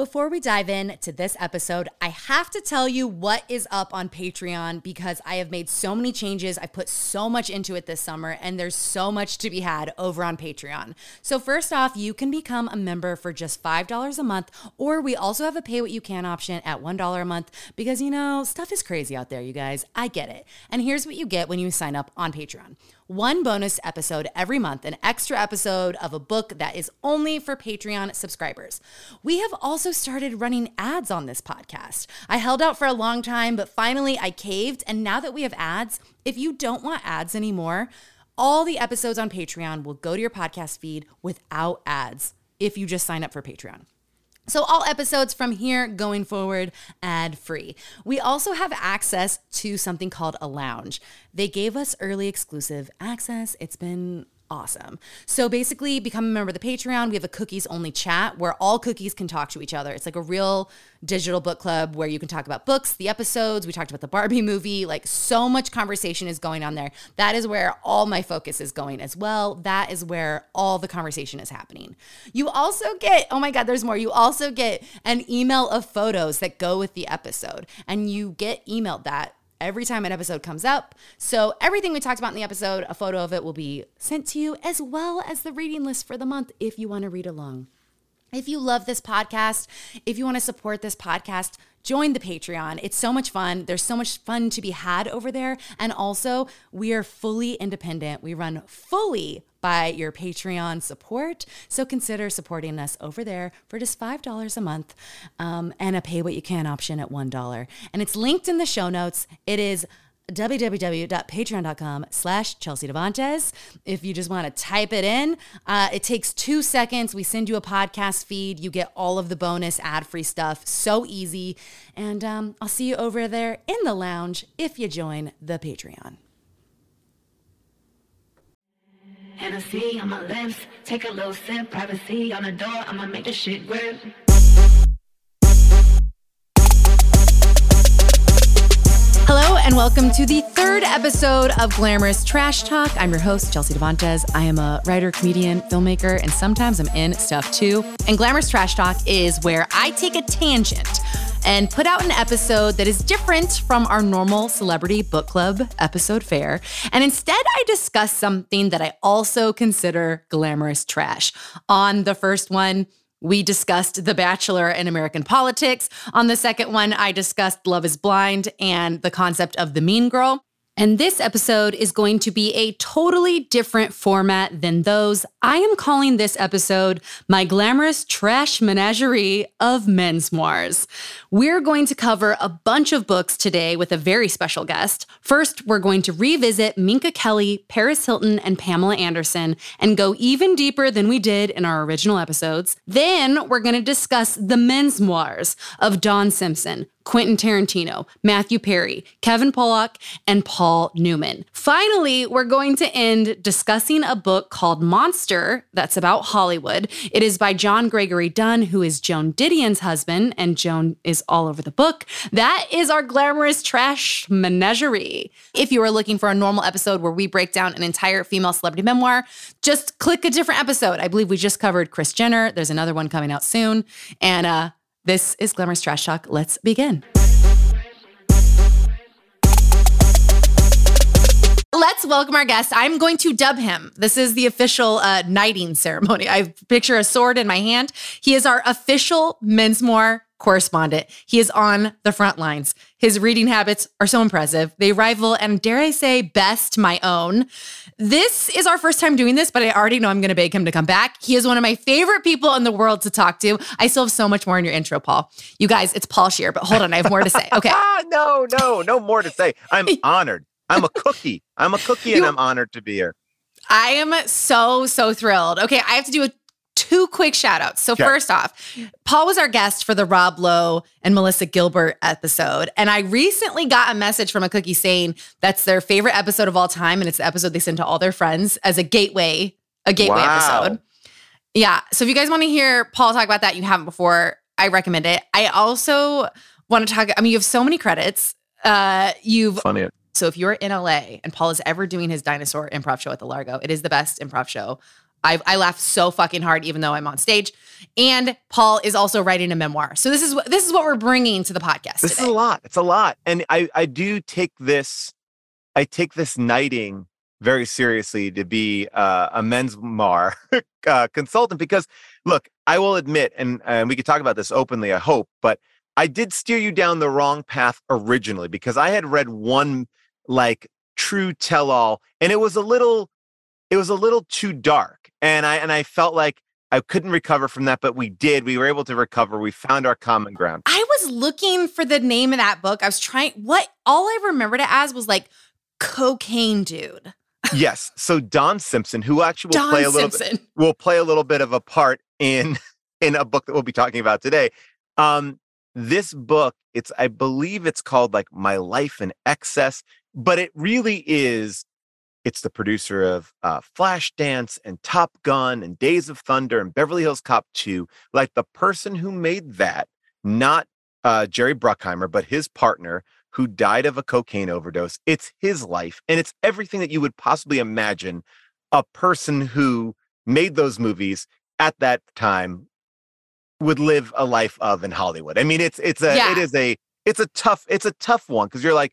Before we dive in to this episode, I have to tell you what is up on Patreon because I have made so many changes. I put so much into it this summer, and there's so much to be had over on Patreon. So, first off, you can become a member for just $5 a month, or we also have a pay what you can option at $1 a month because, you know, stuff is crazy out there, you guys. I get it. And here's what you get when you sign up on Patreon one bonus episode every month, an extra episode of a book that is only for Patreon subscribers. We have also started running ads on this podcast. I held out for a long time, but finally I caved. And now that we have ads, if you don't want ads anymore, all the episodes on Patreon will go to your podcast feed without ads if you just sign up for Patreon. So, all episodes from here going forward ad free. We also have access to something called a lounge. They gave us early exclusive access. It's been awesome. So basically, become a member of the Patreon. We have a cookies only chat where all cookies can talk to each other. It's like a real digital book club where you can talk about books, the episodes. We talked about the Barbie movie. Like so much conversation is going on there. That is where all my focus is going as well. That is where all the conversation is happening. You also get, oh my God, there's more. You also get an email of photos that go with the episode, and you get emailed that every time an episode comes up. So, everything we talked about in the episode, a photo of it will be sent to you, as well as the reading list for the month if you want to read along. If you love this podcast, if you want to support this podcast, join the Patreon. It's so much fun. There's so much fun to be had over there. And also, we are fully independent. We run fully by your Patreon support. So consider supporting us over there for just $5 a month um, and a pay what you can option at $1. And it's linked in the show notes. It is www.patreon.com slash Chelsea Devantez. If you just want to type it in, uh, it takes two seconds. We send you a podcast feed. You get all of the bonus ad-free stuff. So easy. And um, I'll see you over there in the lounge if you join the Patreon. Hennessy on my lips, take a little sip, privacy on the door, I'ma make this shit grip. Hello, and welcome to the third episode of Glamorous Trash Talk. I'm your host, Chelsea Devantez. I am a writer, comedian, filmmaker, and sometimes I'm in stuff too. And Glamorous Trash Talk is where I take a tangent and put out an episode that is different from our normal celebrity book club episode fair. And instead, I discuss something that I also consider glamorous trash. On the first one, we discussed The Bachelor and American politics. On the second one, I discussed Love is Blind and the concept of the mean girl. And this episode is going to be a totally different format than those. I am calling this episode my glamorous trash menagerie of mensmoirs. We're going to cover a bunch of books today with a very special guest. First, we're going to revisit Minka Kelly, Paris Hilton, and Pamela Anderson and go even deeper than we did in our original episodes. Then, we're going to discuss the mensmoirs of Don Simpson, Quentin Tarantino, Matthew Perry, Kevin Pollak, and Paul Newman. Finally, we're going to end discussing a book called Monster that's about Hollywood. It is by John Gregory Dunne, who is Joan Didion's husband, and Joan is all over the book. That is our glamorous trash menagerie. If you are looking for a normal episode where we break down an entire female celebrity memoir, just click a different episode. I believe we just covered Kris Jenner. There's another one coming out soon. And uh, this is Glamorous Trash Talk. Let's begin. Let's welcome our guest. I'm going to dub him. This is the official uh, knighting ceremony. I picture a sword in my hand. He is our official Mensmoir correspondent. He is on the front lines. His reading habits are so impressive. They rival, and dare I say, best my own. This is our first time doing this, but I already know I'm going to beg him to come back. He is one of my favorite people in the world to talk to. I still have so much more in your intro, Paul. You guys, it's Paul Scheer, but hold on, I have more to say. Okay. no, no, no more to say. I'm honored. I'm a cookie. I'm a cookie, and I'm honored to be here. I am so, so thrilled. Okay, I have to do a two quick shout outs. So, okay. first off, Paul was our guest for the Rob Lowe and Melissa Gilbert episode. And I recently got a message from a cookie saying that's their favorite episode of all time. And it's the episode they send to all their friends as a gateway, a gateway wow. episode. Yeah. So, if you guys want to hear Paul talk about that, you haven't before, I recommend it. I also want to talk, I mean, you have so many credits. Uh, you've funny. So if you're in LA and Paul is ever doing his dinosaur improv show at the Largo, it is the best improv show I, I laugh so fucking hard, even though I'm on stage. And Paul is also writing a memoir. So this is what this is what we're bringing to the podcast. This today. is a lot. It's a lot, and I I do take this, I take this knighting very seriously to be uh, a mensmoir uh, consultant because look, I will admit, and and we could talk about this openly. I hope, but I did steer you down the wrong path originally because I had read one like true tell all, and it was a little, it was a little too dark, and I and I felt like I couldn't recover from that, but we did. We were able to recover. We found our common ground. I was looking for the name of that book. I was trying what all I remembered it as was like cocaine dude. yes. So Don Simpson, who actually will Don play a little Simpson. bit, will play a little bit of a part in in a book that we'll be talking about today. Um, this book, it's I believe it's called like My Life in Excess, but it really is. It's the producer of uh, Flashdance and Top Gun and Days of Thunder and Beverly Hills Cop 2. Like the person who made that, not uh, Jerry Bruckheimer, but his partner who died of a cocaine overdose. It's his life, and it's everything that you would possibly imagine a person who made those movies at that time would live a life of in Hollywood. I mean, it's it's a Yeah. it is a it's a tough it's a tough one because you're like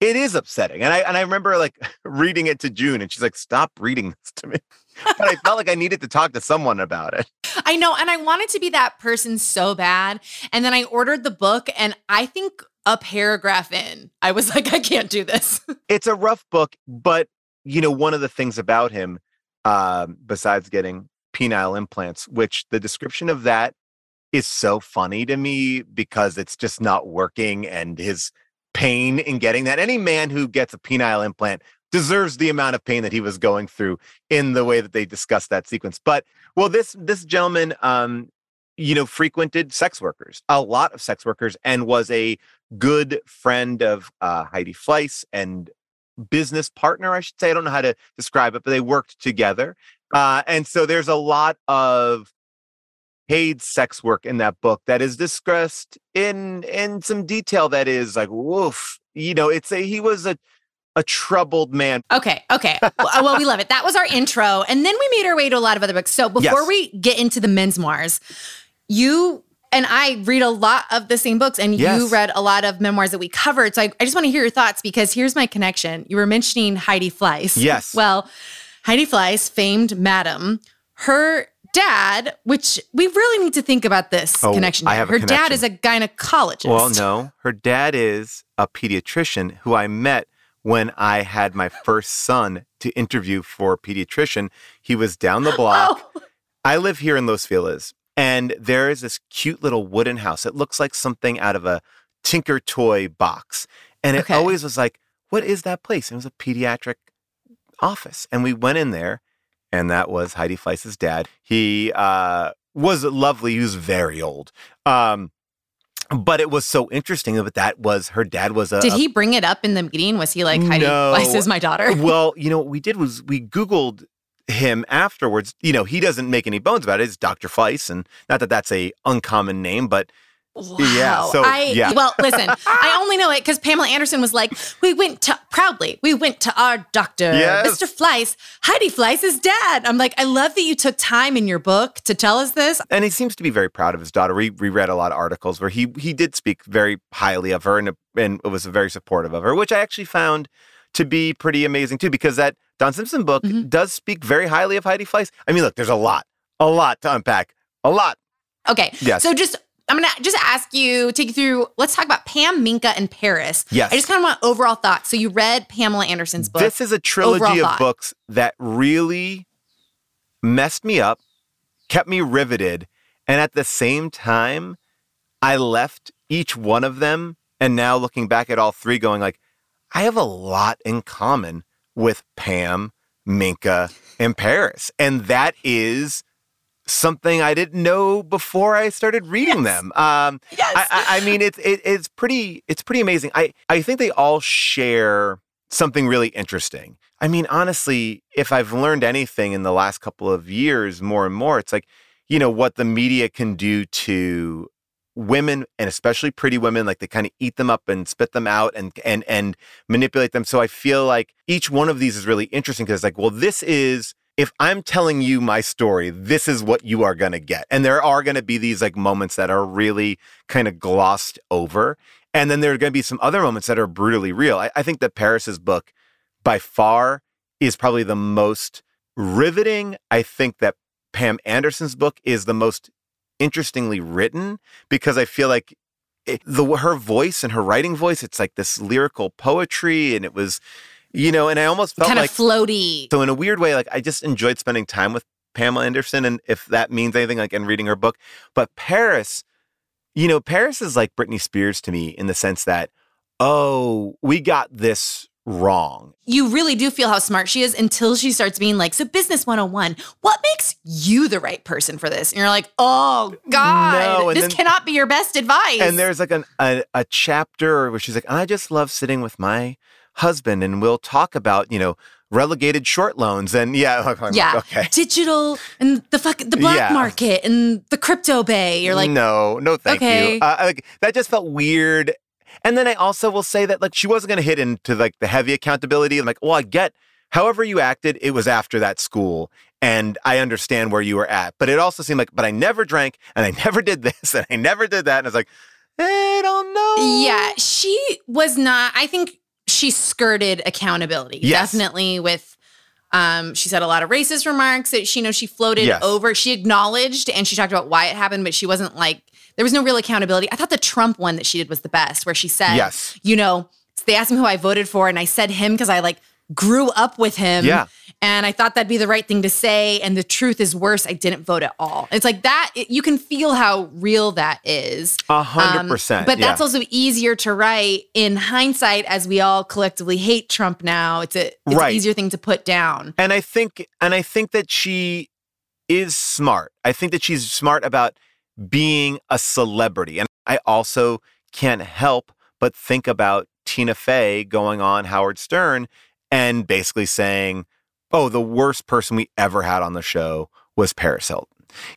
it is upsetting. And I and I remember like reading it to June and she's like, stop reading this to me. but I felt like I needed to talk to someone about it. I know, and I wanted to be that person so bad. And then I ordered the book, and I think a paragraph in, I was like, I can't do this. It's a rough book, but you know, one of the things about him, um, besides getting penile implants, which the description of that is so funny to me because it's just not working and his pain in getting that. Any man who gets a penile implant deserves the amount of pain that he was going through in the way that they discussed that sequence. But well, this this gentleman um, you know, frequented sex workers, a lot of sex workers, and was a good friend of uh, Heidi Fleiss and business partner, I should say. I don't know how to describe it, but they worked together. Uh, and so there's a lot of paid sex work in that book that is discussed in in some detail that is like woof. You know, it's a he was a a troubled man. Okay, okay. well, uh, we love it. That was our intro. And then we made our way to a lot of other books. So before Yes. we get into the mensmoirs, you and I read a lot of the same books, and you read a lot of memoirs that we covered. So I, I just want to hear your thoughts because here's my connection. You were mentioning Heidi Fleiss. Yes. Well, Heidi Fleiss, famed madam, her dad, which we really need to think about this Oh, connection. I have her dad is a gynecologist. Well, no, her dad is a pediatrician who I met when I had my first son to interview for a pediatrician. He was down the block. Oh, I live here in Los Feliz, and there is this cute little wooden house. It looks like something out of a Tinker Toy box. And it Okay. always was like, what is that place? It was a pediatric office. And we went in there, and that was Heidi Fleiss's dad. He uh, was lovely. He was very old. Um, but it was so interesting that that was her dad was a, Did he bring it up in the meeting? Was he like, Heidi No. Fleiss is my daughter? well, you know, what we did was we Googled him afterwards. You know, he doesn't make any bones about it. It's Dr. Fleiss. And not that that's a uncommon name, but Wow. Yeah, so, I yeah. well, listen, I only know it because Pamela Anderson was like, we went to proudly, we went to our doctor, Yes. Mr. Fleiss, Heidi Fleiss's dad. I'm like, I love that you took time in your book to tell us this. and he seems to be very proud of his daughter. We reread a lot of articles where he he did speak very highly of her and and was very supportive of her, which I actually found to be pretty amazing too, because that Don Simpson book Mhm. does speak very highly of Heidi Fleiss. I mean, look, there's a lot, a lot to unpack, a lot. Okay. Yes. So just I'm gonna just ask you, take you through. Let's talk about Pam, Minka, and Paris. Yes. I just kind of want overall thoughts. So you read Pamela Anderson's book. This is a trilogy Overall of books that really messed me up, kept me riveted, and at the same time, I left each one of them and now looking back at all three going like I have a lot in common with Pam, Minka, and Paris. And that is something I didn't know before I started reading Yes. them. Um yes. I, I, mean, it's it, it's pretty it's pretty amazing. I I think they all share something really interesting. I mean, honestly, if I've learned anything in the last couple of years, more and more, it's like you know what the media can do to women and especially pretty women like they kind of eat them up and spit them out and and and manipulate them so i feel like each one of these is really interesting because it's like well this is if I'm telling you my story, this is what you are going to get. And there are going to be these like moments that are really kind of glossed over. And then there are going to be some other moments that are brutally real. I, I think that Paris's book, by far, is probably the most riveting. I think that Pam Anderson's book is the most interestingly written because I feel like it, the her voice and her writing voice, it's like this lyrical poetry, and it was, you know, and I almost felt kind like of floaty. so in a weird way, like I just enjoyed spending time with Pamela Anderson, and if that means anything, like in reading her book. But Paris, you know, Paris is like Britney Spears to me in the sense that, oh, we got this wrong. You really do feel how smart she is until she starts being like, so business 101, what makes you the right person for this? And you're like, oh God, No, this then- cannot be your best advice. And there's like an, a a chapter where she's like, I just love sitting with my husband, and we'll talk about you know relegated short loans, and yeah, yeah, okay. digital and the fuck the black Yeah. market and the crypto bay. You're like, no, no, thank okay. you. Uh, like that just felt weird. And then I also will say that like she wasn't going to hit into like the heavy accountability. I'm like, well, I get however you acted. It was after that school, and I understand where you were at. But it also seemed like, but I never drank, and I never did this, and I never did that. And I was like, I don't know. Yeah, she was not. I think she skirted accountability. Yes. Definitely with. Um, she said a lot of racist remarks that she you know she floated Yes. over. She acknowledged and she talked about why it happened, but she wasn't like there was no real accountability. I thought the Trump one that she did was the best, where she said, Yes. you know, they asked me who I voted for, and I said him because I like grew up with him. Yeah. And I thought that'd be the right thing to say. And the truth is worse. I didn't vote at all. It's like that. it- you can feel how real that is. A hundred Um, percent. But that's yeah. also easier to write in hindsight, as we all collectively hate Trump now. It's a it's Right. an easier thing to put down. and I think and I think that she is smart. I think that she's smart about being a celebrity. And I also can't help but think about Tina Fey going on Howard Stern and basically saying, "Oh, the worst person we ever had on the show was Paris Hilton."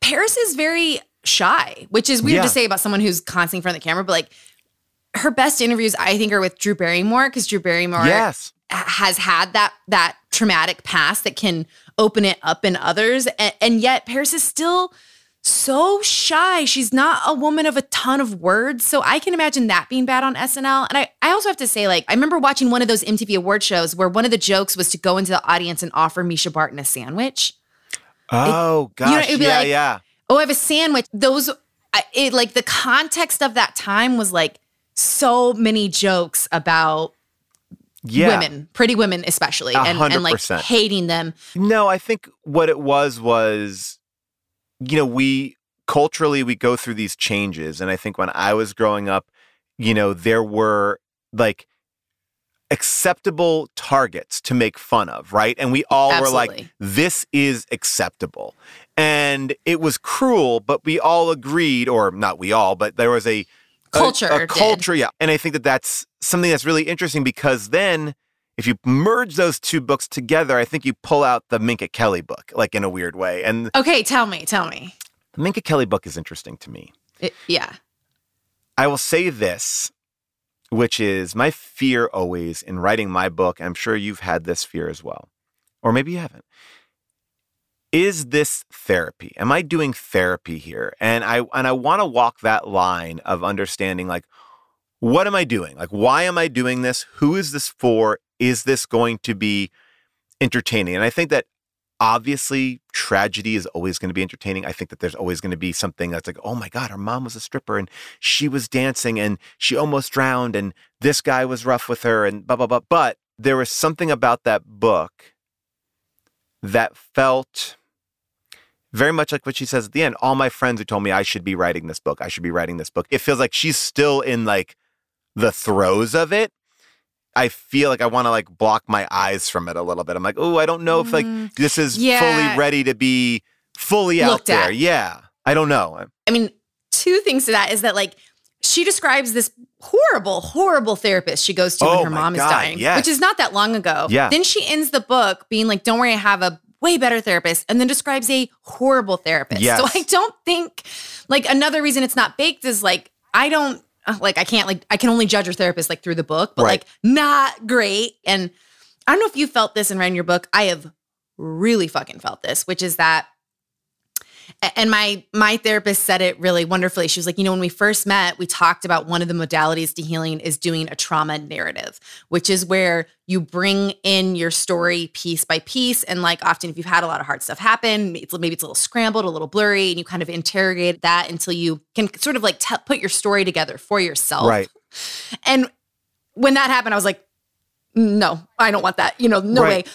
Paris is very shy, which is weird Yeah. to say about someone who's constantly in front of the camera. But like her best interviews, I think, are with Drew Barrymore because Drew Barrymore yes. has had that that traumatic past that can open it up in others and, and yet paris is still so shy she's not a woman of a ton of words so i can imagine that being bad on snl and i, I also have to say like i remember watching one of those mtv award shows where one of the jokes was to go into the audience and offer Mischa Barton a sandwich Oh you know, gosh. it'd be yeah, like- yeah. oh i have a sandwich those it like the context of that time was like so many jokes about Yeah. women, pretty women especially, and, and like hating them. No, I think what it was was, you know, we culturally we go through these changes, and I think when I was growing up, you know, there were like acceptable targets to make fun of, right? And we all were like, this is acceptable. And it was cruel, but we all agreed, or not we all, but there was a a- Culture a, did. culture, yeah. And I think that that's something that's really interesting because then if you merge those two books together, I think you pull out the Minka Kelly book, like in a weird way. And Okay, tell me, tell me. the Minka Kelly book is interesting to me. It- yeah. I will say this, which is my fear always in writing my book. I'm sure you've had this fear as well, or maybe you haven't. Is this therapy? Am I doing therapy here? And I and I want to walk that line of understanding like what am I doing? Like why am I doing this? Who is this for? Is this going to be entertaining? And I think that obviously tragedy is always going to be entertaining. I think that there's always going to be something that's like, oh my God, her mom was a stripper and she was dancing and she almost drowned and this guy was rough with her and blah, blah, blah. But there was something about that book that felt very much like what she says at the end. All my friends who told me I should be writing this book, I should be writing this book. It feels like she's still in like the throes of it. I feel like I want to like block my eyes from it a little bit. I'm like, oh, I don't know if like Mm, this is yeah. fully ready to be fully out there. at. Yeah. I don't know. I mean, two things to that is that like she describes this horrible, horrible therapist she goes to Oh when her mom is dying, yes. which is not that long ago. Yeah. Then she ends the book being like, "Don't worry, I have a way better therapist," and then describes a horrible therapist. Yes. So I don't think like another reason it's not baked is like I don't Uh, like I can't like I can only judge your therapist like through the book, but Right. like not great. And I don't know if you felt this in writing your book. I have really fucking felt this, which is that and my my therapist said it really wonderfully. She was like you know when we first met we talked about one of the modalities to healing is doing a trauma narrative which is where you bring in your story piece by piece. And like often if you've had a lot of hard stuff happen it's, maybe it's a little scrambled a little blurry and you kind of interrogate that until you can sort of like t- put your story together for yourself. Right. And when that happened i was like no i don't want that you know no right. way.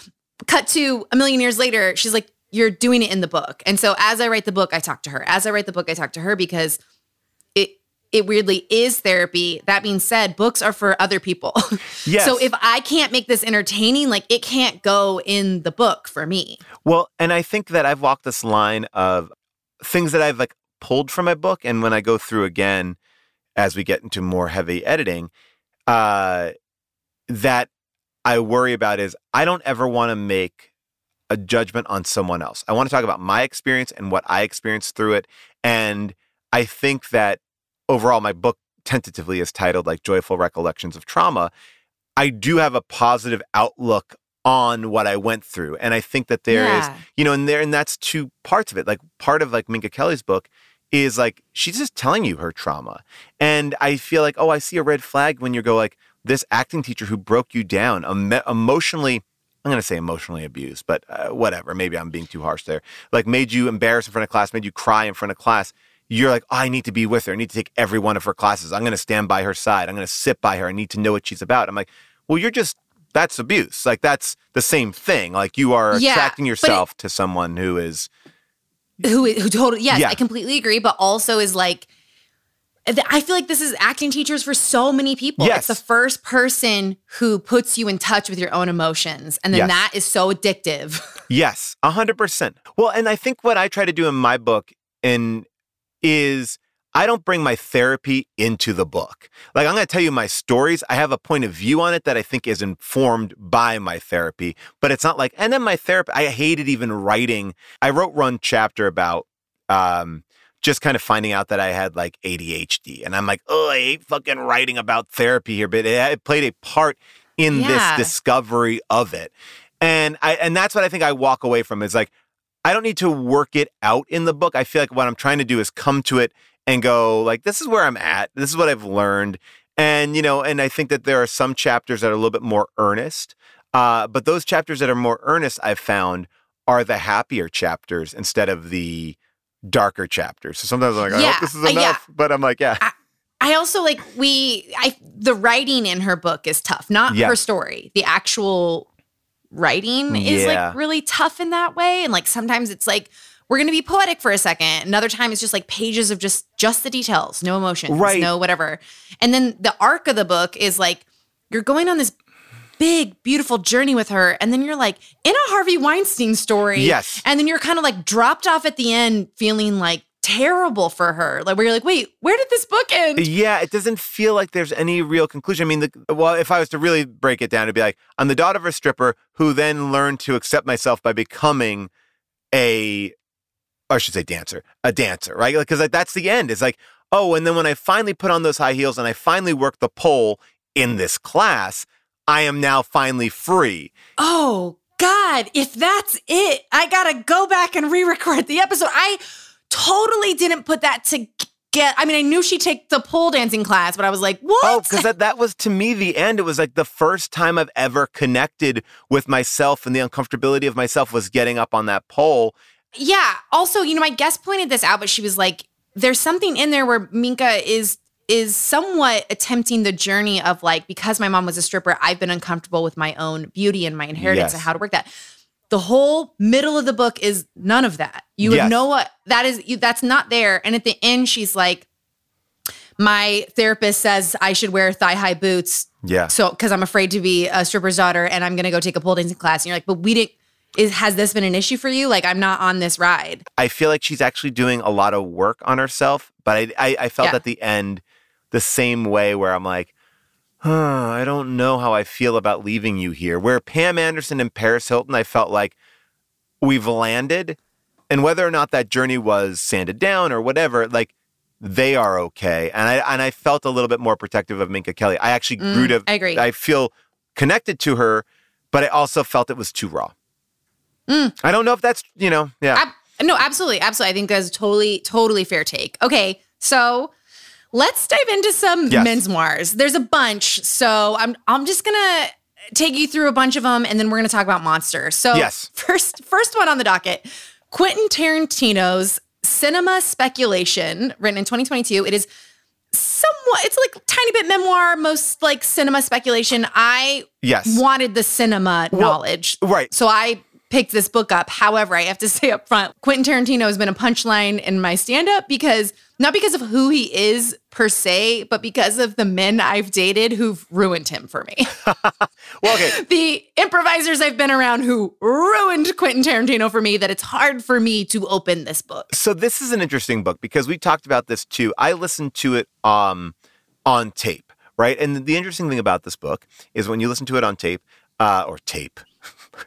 Cut to a million years later she's like you're doing it in the book. And so as I write the book, I talk to her. As I write the book, I talk to her because it it weirdly is therapy. That being said, books are for other people. Yes. so if I can't make this entertaining, like it can't go in the book for me. Well, and I think that I've walked this line of things that I've like pulled from my book and when I go through again as we get into more heavy editing, uh that I worry about is I don't ever want to make a judgment on someone else. I want to talk about my experience and what I experienced through it. And I think that overall, my book tentatively is titled like Joyful Recollections of Trauma. I do have a positive outlook on what I went through. And I think that there yeah. is, you know, and there, and that's two parts of it. Like part of like Minka Kelly's book is like, she's just telling you her trauma. And I feel like, oh, I see a red flag when you go like, this acting teacher who broke you down emotionally I'm going to say emotionally abused, but uh, whatever. Maybe I'm being too harsh there. Like made you embarrassed in front of class, made you cry in front of class. You're like, oh, I need to be with her. I need to take every one of her classes. I'm going to stand by her side. I'm going to sit by her. I need to know what she's about. I'm like, well, you're just that's abuse. Like that's the same thing. Like you are yeah, attracting yourself it, to someone who is who who totally yes, yeah. I completely agree. But also is like I feel like this is acting teachers for so many people. Yes. It's the first person who puts you in touch with your own emotions. And then yes. that is so addictive. yes, 100%. Well, and I think what I try to do in my book and is I don't bring my therapy into the book. Like, I'm going to tell you my stories. I have a point of view on it that I think is informed by my therapy, but it's not like, and then my therapy, I hated even writing. I wrote one chapter about, um, just kind of finding out that I had like ADHD. And I'm like, oh, I hate fucking writing about therapy here, but it, it played a part in yeah. this discovery of it. And I and that's what I think I walk away from is like, I don't need to work it out in the book. I feel like what I'm trying to do is come to it and go, like, this is where I'm at. This is what I've learned. And, you know, and I think that there are some chapters that are a little bit more earnest. Uh, but those chapters that are more earnest, I've found, are the happier chapters instead of the darker chapters. So sometimes I'm like, I yeah, hope this is enough. Uh, yeah. But I'm like, yeah. I, I, also like we I the writing in her book is tough, not yeah. her story. The actual writing is like really tough in that way. And like sometimes it's like we're gonna be poetic for a second. Another time it's just like pages of just just the details, no emotions, right. no whatever. And then the arc of the book is like you're going on this big, beautiful journey with her. And then you're like in a Harvey Weinstein story. Yes. And then you're kind of like dropped off at the end feeling like terrible for her. Like where you're like, wait, where did this book end? Yeah, it doesn't feel like there's any real conclusion. I mean, the, well, if I was to really break it down, it'd be like, I'm the daughter of a stripper who then learned to accept myself by becoming a, or I should say dancer, a dancer, right? Because like, that's the end. It's like, oh, and then when I finally put on those high heels and I finally work the pole in this class, I am now finally free. Oh, God, if that's it, I gotta go back and re record the episode. I totally didn't put that to get. I mean, I knew she'd take the pole dancing class, but I was like, what? Oh, because that, that was to me the end. It was like the first time I've ever connected with myself and the uncomfortability of myself was getting up on that pole. Yeah. Also, you know, my guest pointed this out, but she was like, there's something in there where Minka is is somewhat attempting the journey of like because my mom was a stripper i've been uncomfortable with my own beauty and my inheritance yes. and how to work that the whole middle of the book is none of that you yes. know what that is you, that's not there and at the end she's like my therapist says i should wear thigh high boots yeah so because i'm afraid to be a stripper's daughter and i'm gonna go take a pole dancing class and you're like but we didn't is has this been an issue for you? Like I'm not on this ride. I feel like she's actually doing a lot of work on herself, but I I, I felt yeah. at the end the same way where I'm like, huh, I don't know how I feel about leaving you here. Where Pam Anderson and Paris Hilton, I felt like we've landed. And whether or not that journey was sanded down or whatever, like they are okay. And I and I felt a little bit more protective of Minka Kelly. I actually mm, grew to I agree. I feel connected to her, but I also felt it was too raw. Mm. I don't know if that's you know yeah. Ab- no, absolutely, absolutely. I think that's totally, totally fair take. Okay, so let's dive into some Yes. mensmoirs. There's a bunch, so I'm I'm just gonna take you through a bunch of them, and then we're gonna talk about monsters. So Yes. first first one on the docket, Quentin Tarantino's Cinema Speculation, written in 2022. It is somewhat it's like tiny bit memoir most like cinema speculation i yes. wanted the cinema knowledge right. so I picked this book up. However, I have to say up front, Quentin Tarantino has been a punchline in my stand up because not because of who he is per se, but because of the men I've dated who've ruined him for me. Well, okay. the improvisers I've been around who ruined Quentin Tarantino for me that it's hard for me to open this book. So this is an interesting book because we talked about this too. I listened to it um on tape, right? And the interesting thing about this book is when you listen to it on tape, uh, or tape.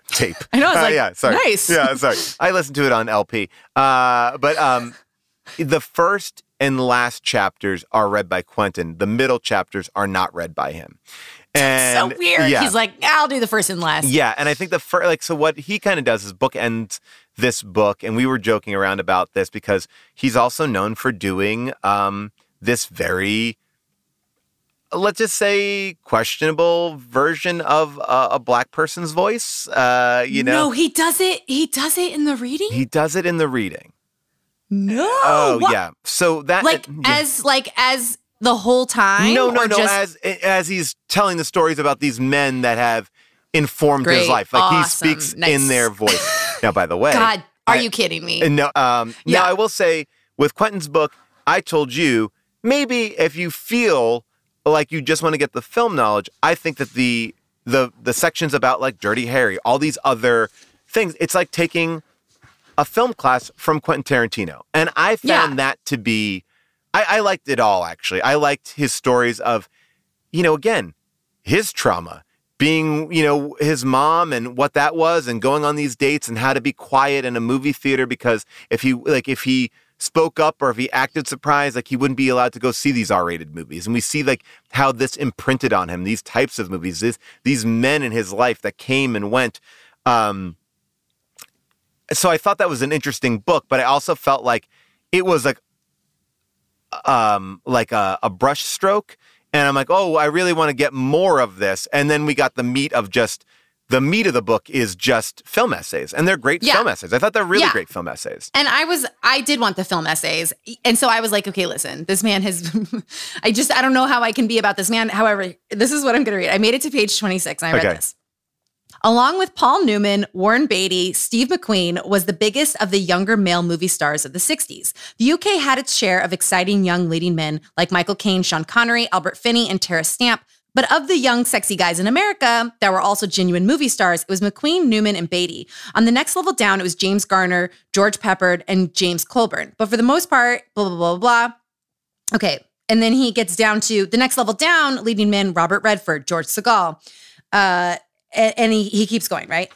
Tape. I know, I was Uh, yeah, sorry. nice. Yeah, sorry. I listened to it on LP. Uh, but um the first and last chapters are read by Quentin. The middle chapters are not read by him. And so weird. Yeah. He's like, I'll do the first and last. Yeah, and I think the first, like, so what he kind of does is bookends this book, and we were joking around about this because he's also known for doing um, this very, let's just say, questionable version of uh, a black person's voice. Uh, you know, No, he does it. He does it in the reading. he does it in the reading. no. Oh, what? yeah. So that Like yeah. as like as the whole time. no, no, no. just- as as he's telling the stories about these men that have informed his life, like he speaks Nice. in their voice. now, by the way, God, are I- you kidding me? No, um, Yeah. now I will say with Quentin's book, I told you maybe if you feel like you just want to get the film knowledge, I think that the the the sections about like Dirty Harry, all these other things, it's like taking a film class from Quentin Tarantino, and I found Yeah. that to be, I, I liked it all actually. I liked his stories of, you know, again, his trauma being you know his mom and what that was and going on these dates and how to be quiet in a movie theater because if he like if he spoke up or if he acted surprised like he wouldn't be allowed to go see these r-rated movies. And we see like how this imprinted on him these types of movies this, these men in his life that came and went. Um so i thought that was an interesting book but i also felt like it was like um like a, a brush stroke and i'm like oh i really want to get more of this. And then we got the meat of just the meat of the book is just film essays and they're great Yeah. film essays i thought they're really Yeah. great film essays and I was, I did want the film essays. And so I was like, okay, listen, this man has, I just, I don't know how I can be about this man. However, this is what I'm going to read. I made it to page 26 and I read this. Along with Paul Newman, Warren Beatty, Steve McQueen was the biggest of the younger male movie stars of the 60s. The UK had its share of exciting young leading men like Michael Caine, Sean Connery, Albert Finney, and Terence Stamp. But of the young, sexy guys in America that were also genuine movie stars, it was McQueen, Newman, and Beatty. On the next level down, it was James Garner, George Peppard, and James Coburn. But for the most part, blah, blah, blah, blah. Okay. And then he gets down to the next level down, leading men Robert Redford, George Segal. Uh, and, and he, he keeps going, right?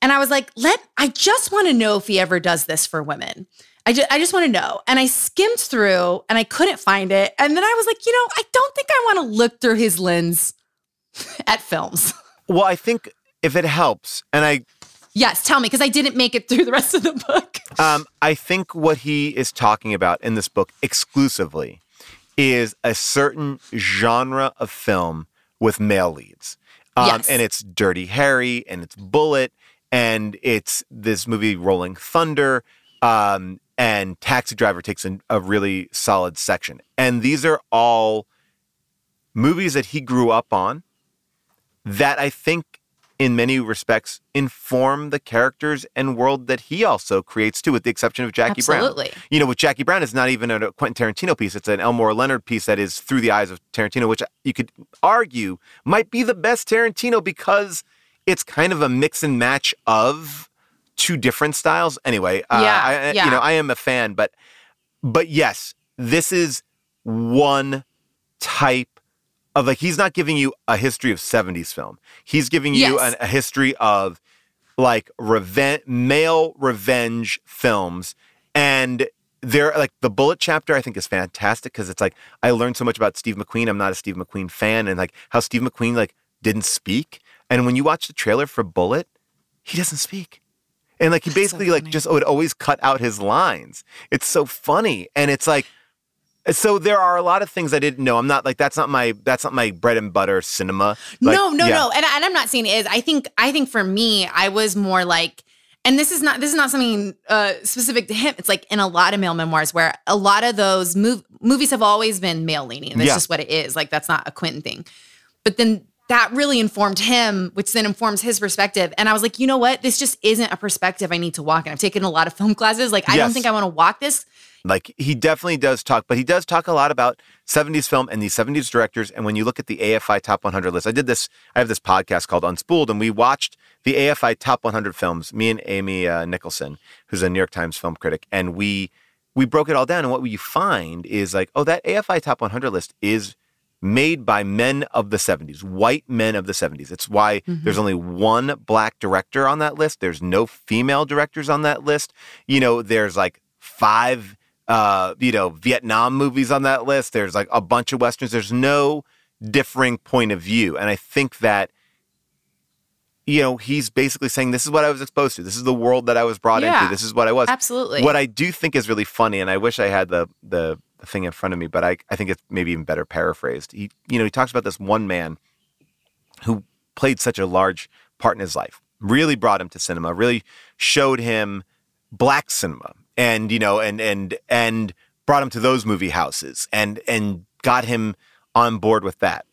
And I was like, let, I just want to know if he ever does this for women. I just, I just want to know. And I skimmed through and I couldn't find it. And then I was like, you know, I don't think I want to look through his lens at films. well i think if it helps and i yes, tell me, because I didn't make it through the rest of the book. Um, I think what he is talking about in this book exclusively is a certain genre of film with male leads. Um, Yes. And it's Dirty Harry and it's Bullitt and it's this movie Rolling Thunder. Um, and Taxi Driver takes an, a really solid section. And these are all movies that he grew up on that I think in many respects inform the characters and world that he also creates too, with the exception of Jackie Brown. Absolutely. You know, with Jackie Brown, it's not even a Quentin Tarantino piece; it's an Elmore Leonard piece that is through the eyes of Tarantino, which you could argue might be the best Tarantino because it's kind of a mix and match of two different styles. Anyway, uh, Yeah, I, yeah. you know, I am a fan, but but yes, this is one type of like he's not giving you a history of 70s film. He's giving you Yes. an, a history of like revenge male revenge films and they're like the Bullitt chapter I think is fantastic because it's like I learned so much about Steve McQueen. I'm not a Steve McQueen fan and like how Steve McQueen like didn't speak. And when you watch the trailer for Bullitt, he doesn't speak. And like he basically so like just would always cut out his lines. It's so funny. And it's like so there are a lot of things I didn't know. I'm not like that's not my that's not my bread and butter cinema. Like, no, no, yeah. no. And, and I'm not saying it is. I think I think for me, I was more like and this is not this is not something uh, specific to him. It's like in a lot of male memoirs where a lot of those mov- movies have always been male leaning. That's yeah. just what it is. Like that's not a Quentin thing. But then that really informed him, which then informs his perspective. And I was like, you know what? This just isn't a perspective I need to walk. And I've taken a lot of film classes. Like, I yes. don't think I want to walk this. Like, he definitely does talk, but he does talk a lot about 70s film and these 70s directors. And when you look at the AFI Top 100 list, I did this, I have this podcast called Unspooled, and we watched the AFI Top 100 films, me and Amy uh, Nicholson, who's a New York Times film critic. And we, we broke it all down. And what we find is like, oh, that AFI Top 100 list is made by men of the 70s, white men of the 70s. It's why mm-hmm. there's only one black director on that list. There's no female directors on that list. You know, there's like five uh, you know, Vietnam movies on that list. There's like a bunch of westerns. There's no differing point of view. And I think that you know, he's basically saying this is what I was exposed to. This is the world that I was brought yeah, into. This is what I was. Absolutely. What I do think is really funny, and I wish I had the the thing in front of me, but I, I think it's maybe even better paraphrased. He, you know, he talks about this one man who played such a large part in his life, really brought him to cinema, really showed him black cinema, and you know, and and and brought him to those movie houses, and and got him on board with that.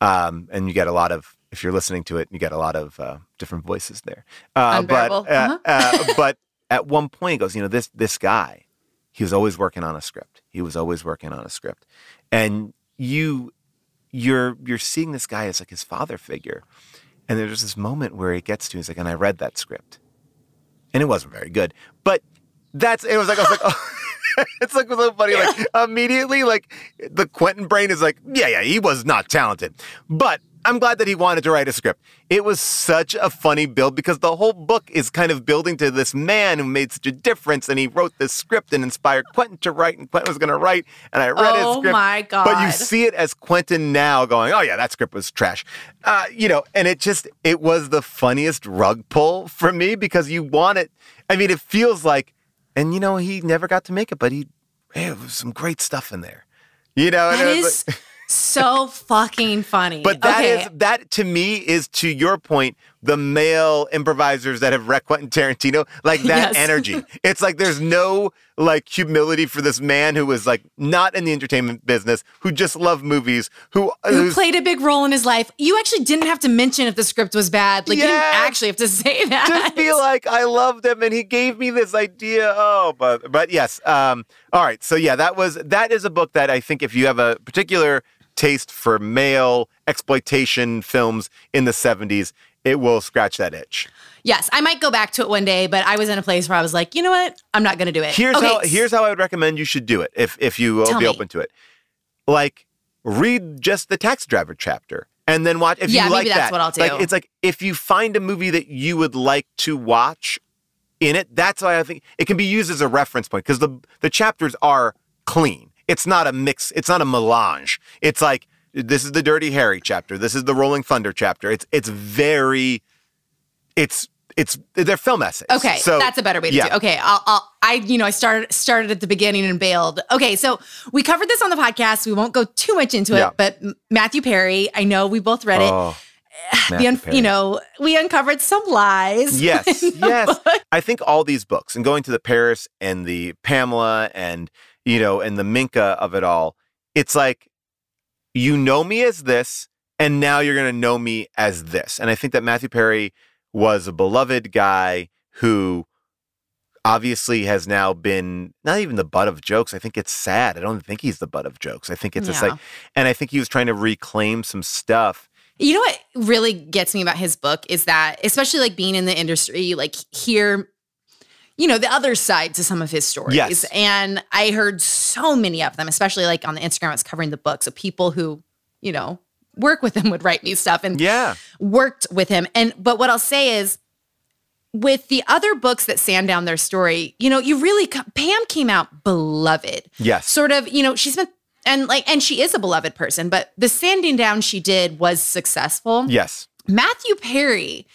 Um, and you get a lot of if you're listening to it, you get a lot of uh, different voices there. Uh, but uh, uh-huh. uh, but at one point, he goes, you know, this this guy he was always working on a script. He was always working on a script. And you you're you're seeing this guy as like his father figure. And there's this moment where he gets to, he's like, and I read that script. And it wasn't very good. But that's it was like I was like, oh. it's like so funny. Like immediately, like the Quentin brain is like, yeah, yeah, he was not talented. But I'm glad that he wanted to write a script. It was such a funny build because the whole book is kind of building to this man who made such a difference, and he wrote this script and inspired Quentin to write, and Quentin was going to write, and I read oh his script. Oh my god! But you see it as Quentin now going, "Oh yeah, that script was trash," uh, you know, and it just it was the funniest rug pull for me because you want it. I mean, it feels like, and you know, he never got to make it, but he, hey, there was some great stuff in there. You know, that is. Like, so fucking funny. But that okay. is that to me is to your point, the male improvisers that have wrecked Quentin Tarantino, like that yes. energy. It's like there's no like humility for this man who was like not in the entertainment business, who just loved movies, who who played a big role in his life. You actually didn't have to mention if the script was bad. Like you didn't actually have to say that. Just be like, I loved him and he gave me this idea. Oh, but but yes. Um, all right. So yeah, that was that is a book that I think if you have a particular taste for male exploitation films in the 70s, it will scratch that itch. Yes, I might go back to it one day, but I was in a place where I was like, you know what? I'm not going to do it. Here's okay. how here's how I would recommend you should do it if if you will be me. open to it. Like read just the taxi driver chapter and then watch if yeah, you like maybe that's that. what I'll do. Like it's like if you find a movie that you would like to watch in it, that's why I think it can be used as a reference point because the the chapters are clean. It's not a mix. It's not a melange. It's like this is the Dirty Harry chapter. This is the Rolling Thunder chapter. It's it's very, it's it's they're film essays. Okay, so that's a better way to yeah. do. It. Okay, I'll, I'll I you know I started started at the beginning and bailed. Okay, so we covered this on the podcast. We won't go too much into it, but Matthew Perry. I know we both read oh. it. Un- you know, we uncovered some lies. Yes, yes. Book. I think all these books and going to the Paris and the Pamela and you know, and the Minka of it all. It's like, you know me as this, and now you're going to know me as this. And I think that Matthew Perry was a beloved guy who obviously has now been not even the butt of jokes. I think it's sad. I don't think he's the butt of jokes. I think it's yeah. just like, and I think he was trying to reclaim some stuff. You know what really gets me about his book is that, especially like being in the industry, like hear you know, the other side to some of his stories. Yes. And I heard so many of them, especially like on the Instagram, I was covering the books of people who, you know, work with him would write me stuff and yeah, worked with him. And but what I'll say is with the other books that sand down their story, you know, you really Pam came out beloved. Yes. Sort of, you know, she's been and like and she is a beloved person, but the sanding down she did was successful. Yes. Matthew Perry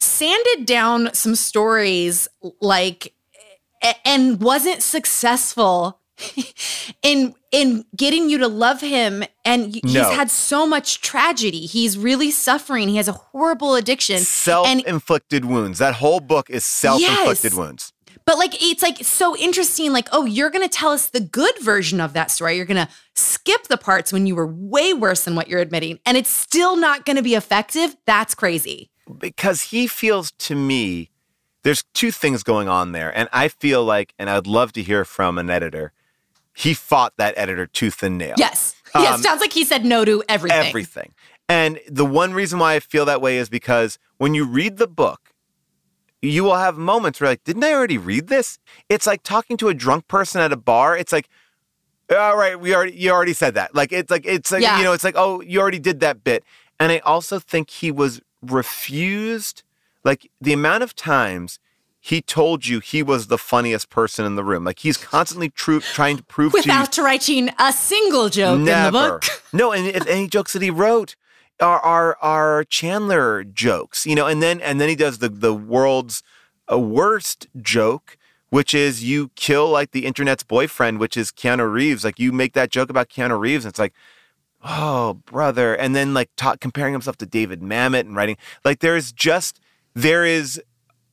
sanded down some stories like and wasn't successful in in getting you to love him. And he's no. had so much tragedy. He's really suffering. He has a horrible addiction. Self-inflicted and, wounds. That whole book is self-inflicted yes. wounds. But like it's like so interesting. Like oh you're going to tell us the good version of that story. You're going to skip the parts when you were way worse than what you're admitting. And it's still not going to be effective? That's crazy because he feels to me there's two things going on there and i feel like and i'd love to hear from an editor he fought that editor tooth and nail. Yes. Um, yes. Sounds like he said no to everything. Everything. And the one reason why I feel that way is because when you read the book, you will have moments where like, didn't I already read this? It's like talking to a drunk person at a bar. It's like, all right, we already you already said that. Like it's like it's like yeah. you know, it's like, oh, you already did that bit. And I also think he was refused like the amount of times he told you he was the funniest person in the room. Like he's constantly tr- trying to prove without to you, writing a single joke never. in the book. no, and if any jokes that he wrote are, are are Chandler jokes, you know. And then and then he does the the world's uh, worst joke, which is you kill like the internet's boyfriend, which is Keanu Reeves. Like you make that joke about Keanu Reeves, and it's like. Oh, brother. And then like talk, comparing himself to David Mamet and writing like there's just there is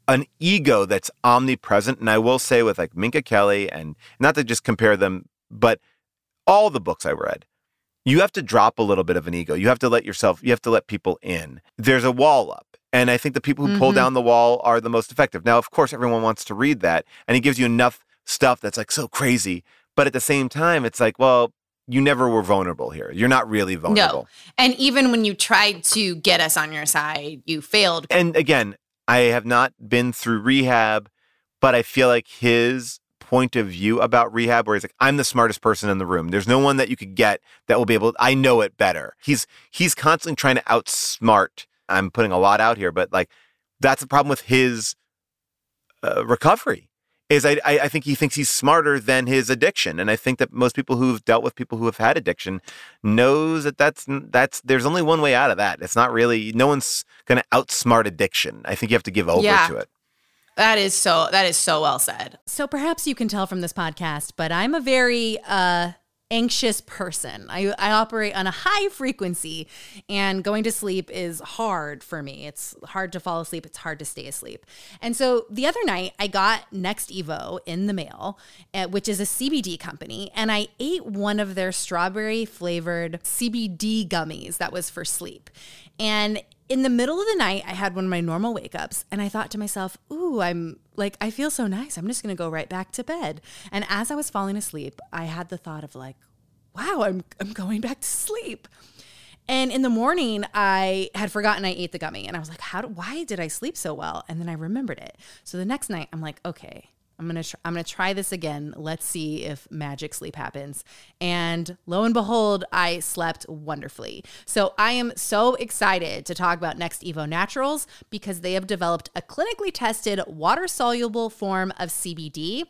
an ego that's omnipresent. And I will say with like Minka Kelly and not to just compare them, but all the books I read, you have to drop a little bit of an ego. You have to let yourself, you have to let people in. There's a wall up. And I think the people who mm-hmm. pull down the wall are the most effective. Now, of course, everyone wants to read that. And he gives you enough stuff that's like so crazy. But at the same time, it's like, well, you never were vulnerable here. You're not really vulnerable. No. And even when you tried to get us on your side, you failed. And again, I have not been through rehab, but I feel like his point of view about rehab where he's like i'm the smartest person in the room there's no one that you could get that will be able to, i know it better he's he's constantly trying to outsmart i'm putting a lot out here but like that's the problem with his uh, recovery is I, I think he thinks he's smarter than his addiction. And i think that most people who've dealt with people who have had addiction knows that that's that's there's only one way out of that. It's not really no one's going to outsmart addiction. I think you have to give over yeah. to it. That is so that is so well said. So perhaps you can tell from this podcast but i'm a very uh anxious person. I, I operate on a high frequency, and going to sleep is hard for me. It's hard to fall asleep, it's hard to stay asleep. And so the other night, I got Next Evo in the mail, uh, which is a CBD company, and I ate one of their strawberry flavored CBD gummies that was for sleep. And in the middle of the night, I had one of my normal wake ups and I thought to myself, Ooh, I'm like, I feel so nice. I'm just going to go right back to bed. And as I was falling asleep, I had the thought of like, wow, I'm, I'm going back to sleep. And in the morning, I had forgotten I ate the gummy and I was like, how, do, why did I sleep so well? And then I remembered it. So the next night, I'm like, okay, I'm gonna tr- I'm gonna try this again. Let's see if magic sleep happens. And lo and behold, I slept wonderfully. So I am so excited to talk about Next Evo Naturals because they have developed a clinically tested water soluble form of CBD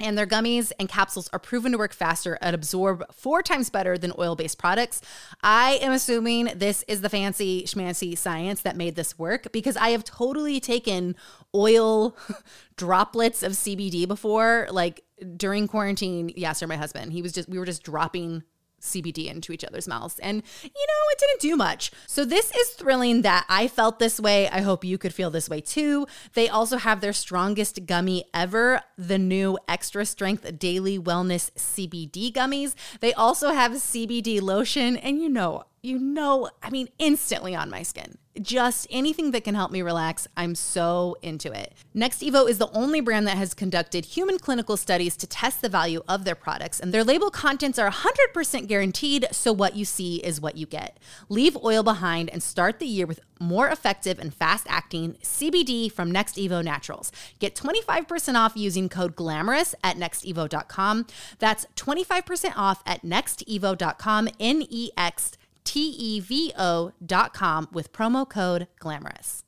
and their gummies and capsules are proven to work faster and absorb four times better than oil based products. I am assuming this is the fancy schmancy science that made this work because I have totally taken oil droplets of CBD before. Like during quarantine, yes, or my husband, he was just, we were just dropping CBD into each other's mouths. And, you know, it didn't do much. So, this is thrilling that I felt this way. I hope you could feel this way too. They also have their strongest gummy ever, the new extra strength daily wellness CBD gummies. They also have CBD lotion. And, you know, you know, I mean, instantly on my skin. Just anything that can help me relax, I'm so into it. Next Evo is the only brand that has conducted human clinical studies to test the value of their products, and their label contents are 100% guaranteed, so what you see is what you get. Leave oil behind and start the year with more effective and fast acting CBD from Next Evo Naturals. Get 25% off using code GLAMOROUS at nextevo.com. That's 25% off at nextevo.com, N E X T-E-V-O.com with promo code GLAMOROUS.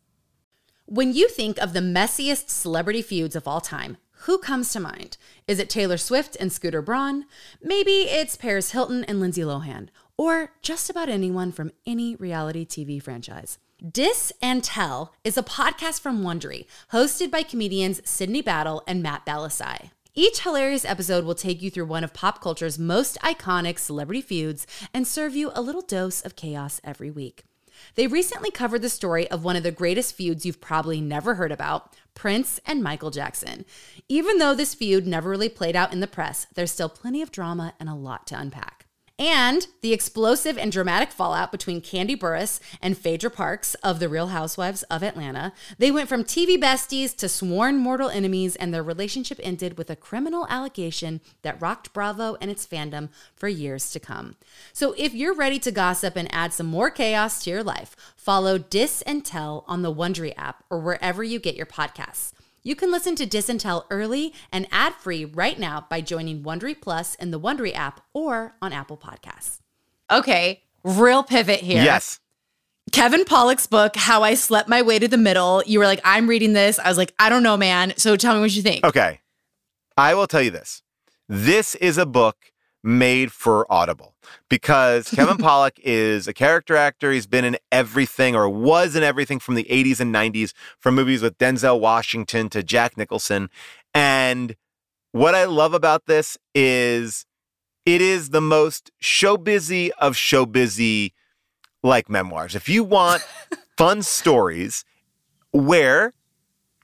When you think of the messiest celebrity feuds of all time, who comes to mind? Is it Taylor Swift and Scooter Braun? Maybe it's Paris Hilton and Lindsay Lohan, or just about anyone from any reality TV franchise. Dis and Tell is a podcast from Wondery, hosted by comedians Sydney Battle and Matt Bellassai. Each hilarious episode will take you through one of pop culture's most iconic celebrity feuds and serve you a little dose of chaos every week. They recently covered the story of one of the greatest feuds you've probably never heard about Prince and Michael Jackson. Even though this feud never really played out in the press, there's still plenty of drama and a lot to unpack and the explosive and dramatic fallout between Kandi Burruss and Phaedra Parks of The Real Housewives of Atlanta. They went from TV besties to sworn mortal enemies, and their relationship ended with a criminal allegation that rocked Bravo and its fandom for years to come. So if you're ready to gossip and add some more chaos to your life, follow Dis and Tell on the Wondery app or wherever you get your podcasts. You can listen to Dis and Tell early and ad-free right now by joining Wondery Plus in the Wondery app or on Apple Podcasts. Okay, real pivot here. Yes. Kevin Pollak's book, How I Slept My Way to the Middle. You were like, I'm reading this. I was like, I don't know, man. So tell me what you think. Okay. I will tell you this. This is a book made for Audible because Kevin Pollak is a character actor. He's been in everything or was in everything from the 80s and 90s, from movies with Denzel Washington to Jack Nicholson. And what I love about this is it is the most show busy of show busy like memoirs. If you want fun stories where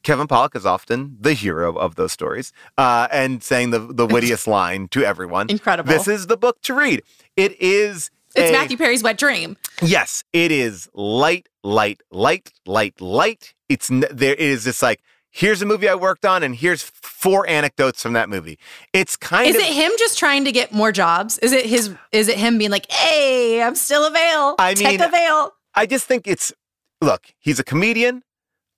Kevin Pollak is often the hero of those stories uh, and saying the, the wittiest line to everyone. Incredible. This is the book to read. It is. It's a- Matthew Perry's wet dream. Yes, it is light, light, light, light, light. It's there is this like here's a movie I worked on and here's four anecdotes from that movie. It's kind Is of it him just trying to get more jobs? Is it his is it him being like, hey, I'm still avail. I Tech mean- avail. I just think it's look, he's a comedian,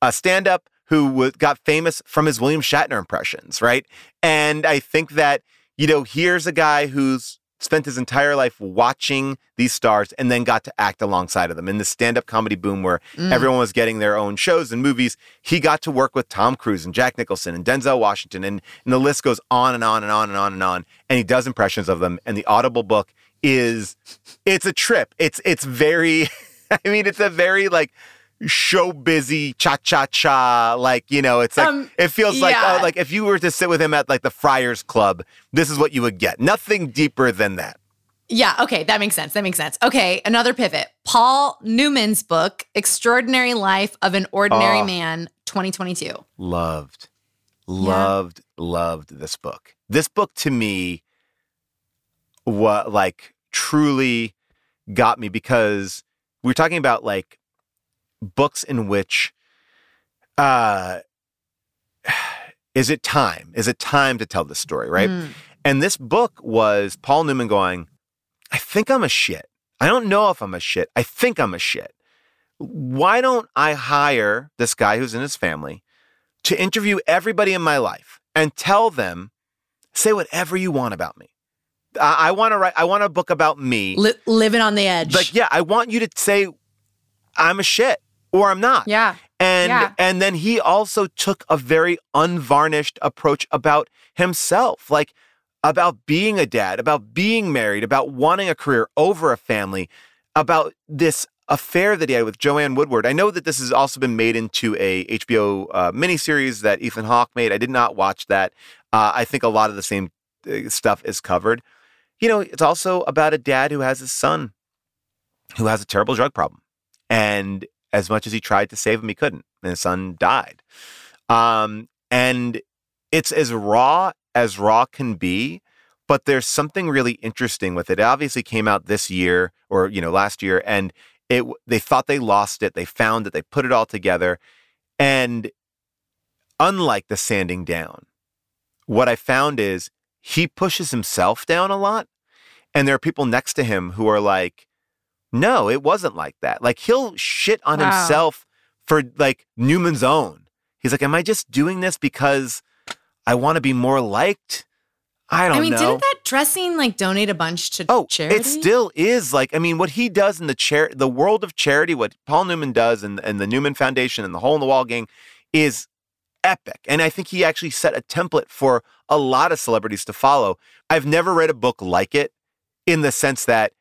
a stand-up who got famous from his William Shatner impressions, right? And I think that, you know, here's a guy who's spent his entire life watching these stars and then got to act alongside of them in the stand-up comedy boom where Mm. everyone was getting their own shows and movies. He got to work with Tom Cruise and Jack Nicholson and Denzel Washington and, and the list goes on and on and on and on and on. And he does impressions of them. And the Audible book is it's a trip. It's it's very I mean, it's a very like show busy cha cha cha. Like, you know, it's like Um, it feels like oh, like if you were to sit with him at like the Friars Club, this is what you would get. Nothing deeper than that. Yeah, okay, that makes sense. That makes sense. Okay, another pivot. Paul Newman's book, Extraordinary Life of an Ordinary Oh. Man, 2022. Loved, loved, loved this book. This book to me, what like truly got me because we're talking about like books in which uh is it time? Is it time to tell the story right? Mm. and this book was paul newman going i think i'm a shit. I don't know if i'm a shit. I think i'm a shit. Why don't i hire this guy who's in his family to interview everybody in my life and tell them say whatever you want about me? I, I want to write i want a book about me. Li- living on the edge. like yeah i want you to say i'm a shit or i'm not yeah. and Yeah. and then he also took a very unvarnished approach about himself like about being a dad about being married about wanting a career over a family about this affair that he had with Joanne Woodward. I know that this has also been made into a HBO uh, miniseries that Ethan Hawke made. I did not watch that. Uh, I think a lot of the same uh, stuff is covered. You know, it's also about a dad who has a son who has a terrible drug problem. And as much as he tried to save him, he couldn't. And his son died. Um, and it's as raw as raw can be, but there's something really interesting with it. It obviously came out this year or, you know, last year, and it they thought they lost it. They found it, they put it all together. And unlike the sanding down, what I found is he pushes himself down a lot. And there are people next to him who are like, no, it wasn't like that. Like he'll shit on Wow. himself for like Newman's own. He's like, am I just doing this because I want to be more liked? I don't know. I mean, know. didn't that dressing like donate a bunch to Oh, charity? it still is like I mean, what he does in the chair, the world of charity, what Paul Newman does, and and the Newman Foundation and the Hole in the Wall gang, is epic. And I think he actually set a template for a lot of celebrities to follow. I've never read a book like it, in the sense that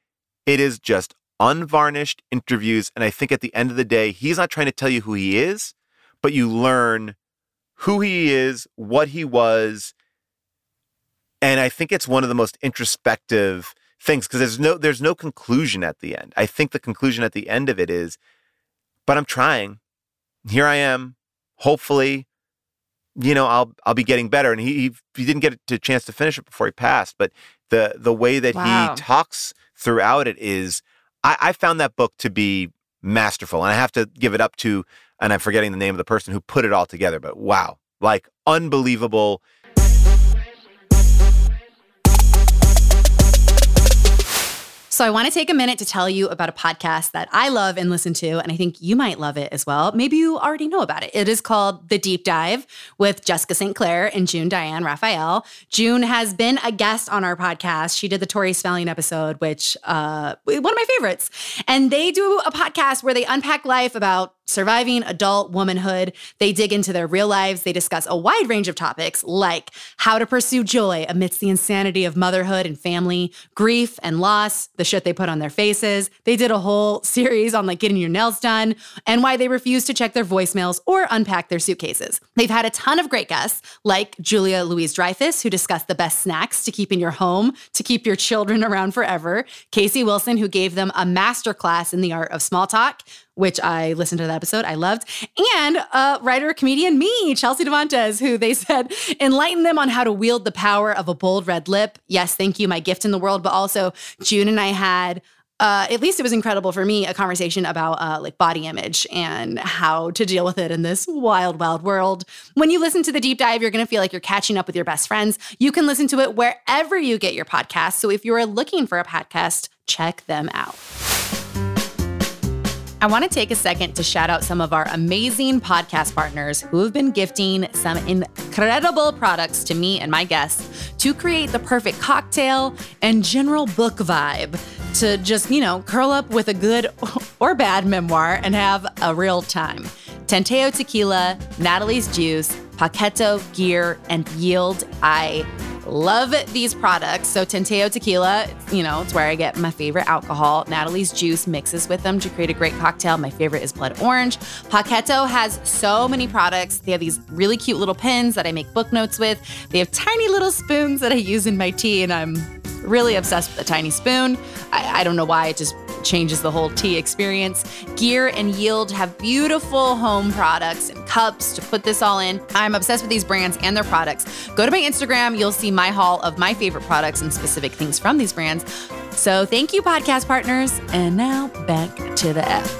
it is just unvarnished interviews. And I think at the end of the day, he's not trying to tell you who he is, but you learn who he is, what he was. And I think it's one of the most introspective things because there's no there's no conclusion at the end. I think the conclusion at the end of it is, but I'm trying. Here I am. Hopefully, you know, I'll I'll be getting better. And he he, he didn't get a chance to finish it before he passed, but the the way that Wow. he talks throughout it is I, I found that book to be masterful. And I have to give it up to, and I'm forgetting the name of the person who put it all together, but wow, like unbelievable. So I want to take a minute to tell you about a podcast that I love and listen to, and I think you might love it as well. Maybe you already know about it. It is called The Deep Dive with Jessica St. Clair and June Diane Raphael. June has been a guest on our podcast. She did the Tori Spelling episode, which uh, one of my favorites. And they do a podcast where they unpack life about surviving adult womanhood. They dig into their real lives. They discuss a wide range of topics like how to pursue joy amidst the insanity of motherhood and family, grief and loss, the shit they put on their faces. They did a whole series on like getting your nails done and why they refuse to check their voicemails or unpack their suitcases. They've had a ton of great guests like Julia Louis-Dreyfus, who discussed the best snacks to keep in your home to keep your children around forever. Casey Wilson, who gave them a masterclass in the art of small talk which I listened to that episode. I loved. And uh, writer, comedian, me, Chelsea Devantez, who they said enlighten them on how to wield the power of a bold red lip. Yes, thank you, my gift in the world. But also, June and I had. Uh, at least it was incredible for me a conversation about uh, like body image and how to deal with it in this wild wild world when you listen to the deep dive you're going to feel like you're catching up with your best friends you can listen to it wherever you get your podcast so if you're looking for a podcast check them out I want to take a second to shout out some of our amazing podcast partners who have been gifting some incredible products to me and my guests to create the perfect cocktail and general book vibe to just, you know, curl up with a good or bad memoir and have a real time. Tanteo Tequila, Natalie's Juice, Poketo GIR, and Yield. I love these products. So Tanteo Tequila, you know, it's where I get my favorite alcohol. Natalie's Juice mixes with them to create a great cocktail. My favorite is Blood Orange. Poketo has so many products. They have these really cute little pins that I make book notes with. They have tiny little spoons that I use in my tea, and I'm really obsessed with a tiny spoon. I, I don't know why, it just changes the whole tea experience. GIR and Yield have beautiful home products and cups to put this all in. I'm obsessed with these brands and their products. Go to my Instagram, you'll see my haul of my favorite products and specific things from these brands. So thank you, podcast partners. And now back to the F.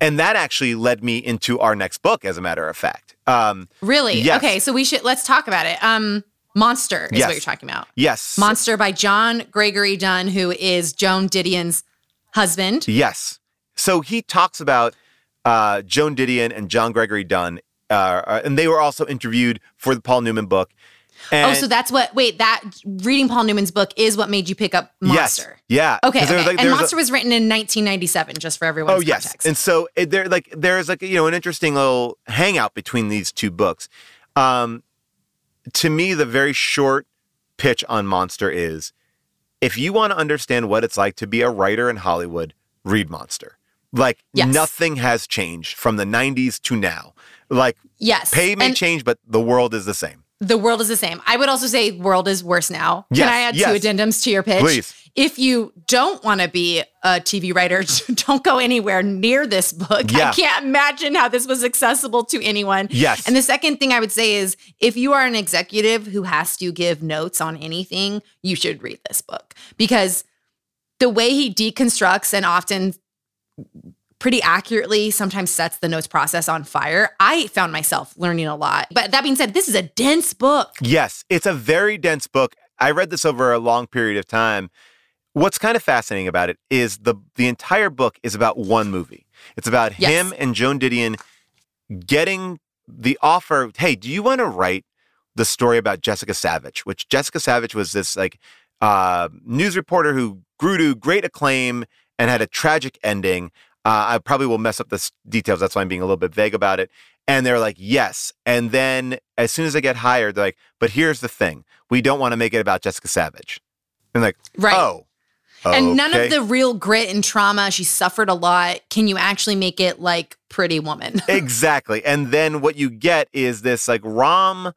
And that actually led me into our next book, as a matter of fact. Um, Really? Yes. Okay, so we should let's talk about it. Um Monster is Yes. what you're talking about. yes. Monster by John Gregory Dunne, who is Joan Didion's husband. Yes. So he talks about uh, Joan Didion and John Gregory Dunne, uh, and they were also interviewed for the Paul Newman book. And oh, so that's what. Wait, that reading Paul Newman's book is what made you pick up Monster. Yes, yeah. Okay, okay. was like- and was a- Monster was written in 1997, just for everyone's Oh yes, context. and so it, there like there's like you know an interesting little hangout between these two books. Um, to me, the very short pitch on Monster is: if you want to understand what it's like to be a writer in Hollywood, read Monster. Like Yes. nothing has changed from the '90s to now. Like yes, pay may and change, but the world is the same. The world is the same. I would also say world is worse now. Yes, Can I add yes. two addendums to your pitch? Please. If you don't want to be a TV writer, don't go anywhere near this book. Yeah. I can't imagine how this was accessible to anyone. Yes. And the second thing I would say is if you are an executive who has to give notes on anything, you should read this book because the way he deconstructs and often pretty accurately sometimes sets the notes process on fire. I found myself learning a lot. But that being said, this is a dense book. Yes, it's a very dense book. I read this over a long period of time. What's kind of fascinating about it is the the entire book is about one movie. It's about Yes. him and Joan Didion getting the offer, "Hey, do you want to write the story about Jessica Savitch?" Which Jessica Savitch was this like uh, news reporter who grew to great acclaim and had a tragic ending. Uh, I probably will mess up the details. That's why I'm being a little bit vague about it. And they're like, yes. And then as soon as I get hired, they're like, but here's the thing: we don't want to make it about Jessica Savitch. And like, Right. oh, And none of the real grit and trauma. She suffered a lot. Can you actually make it like Pretty Woman? exactly. And then what you get is this like rom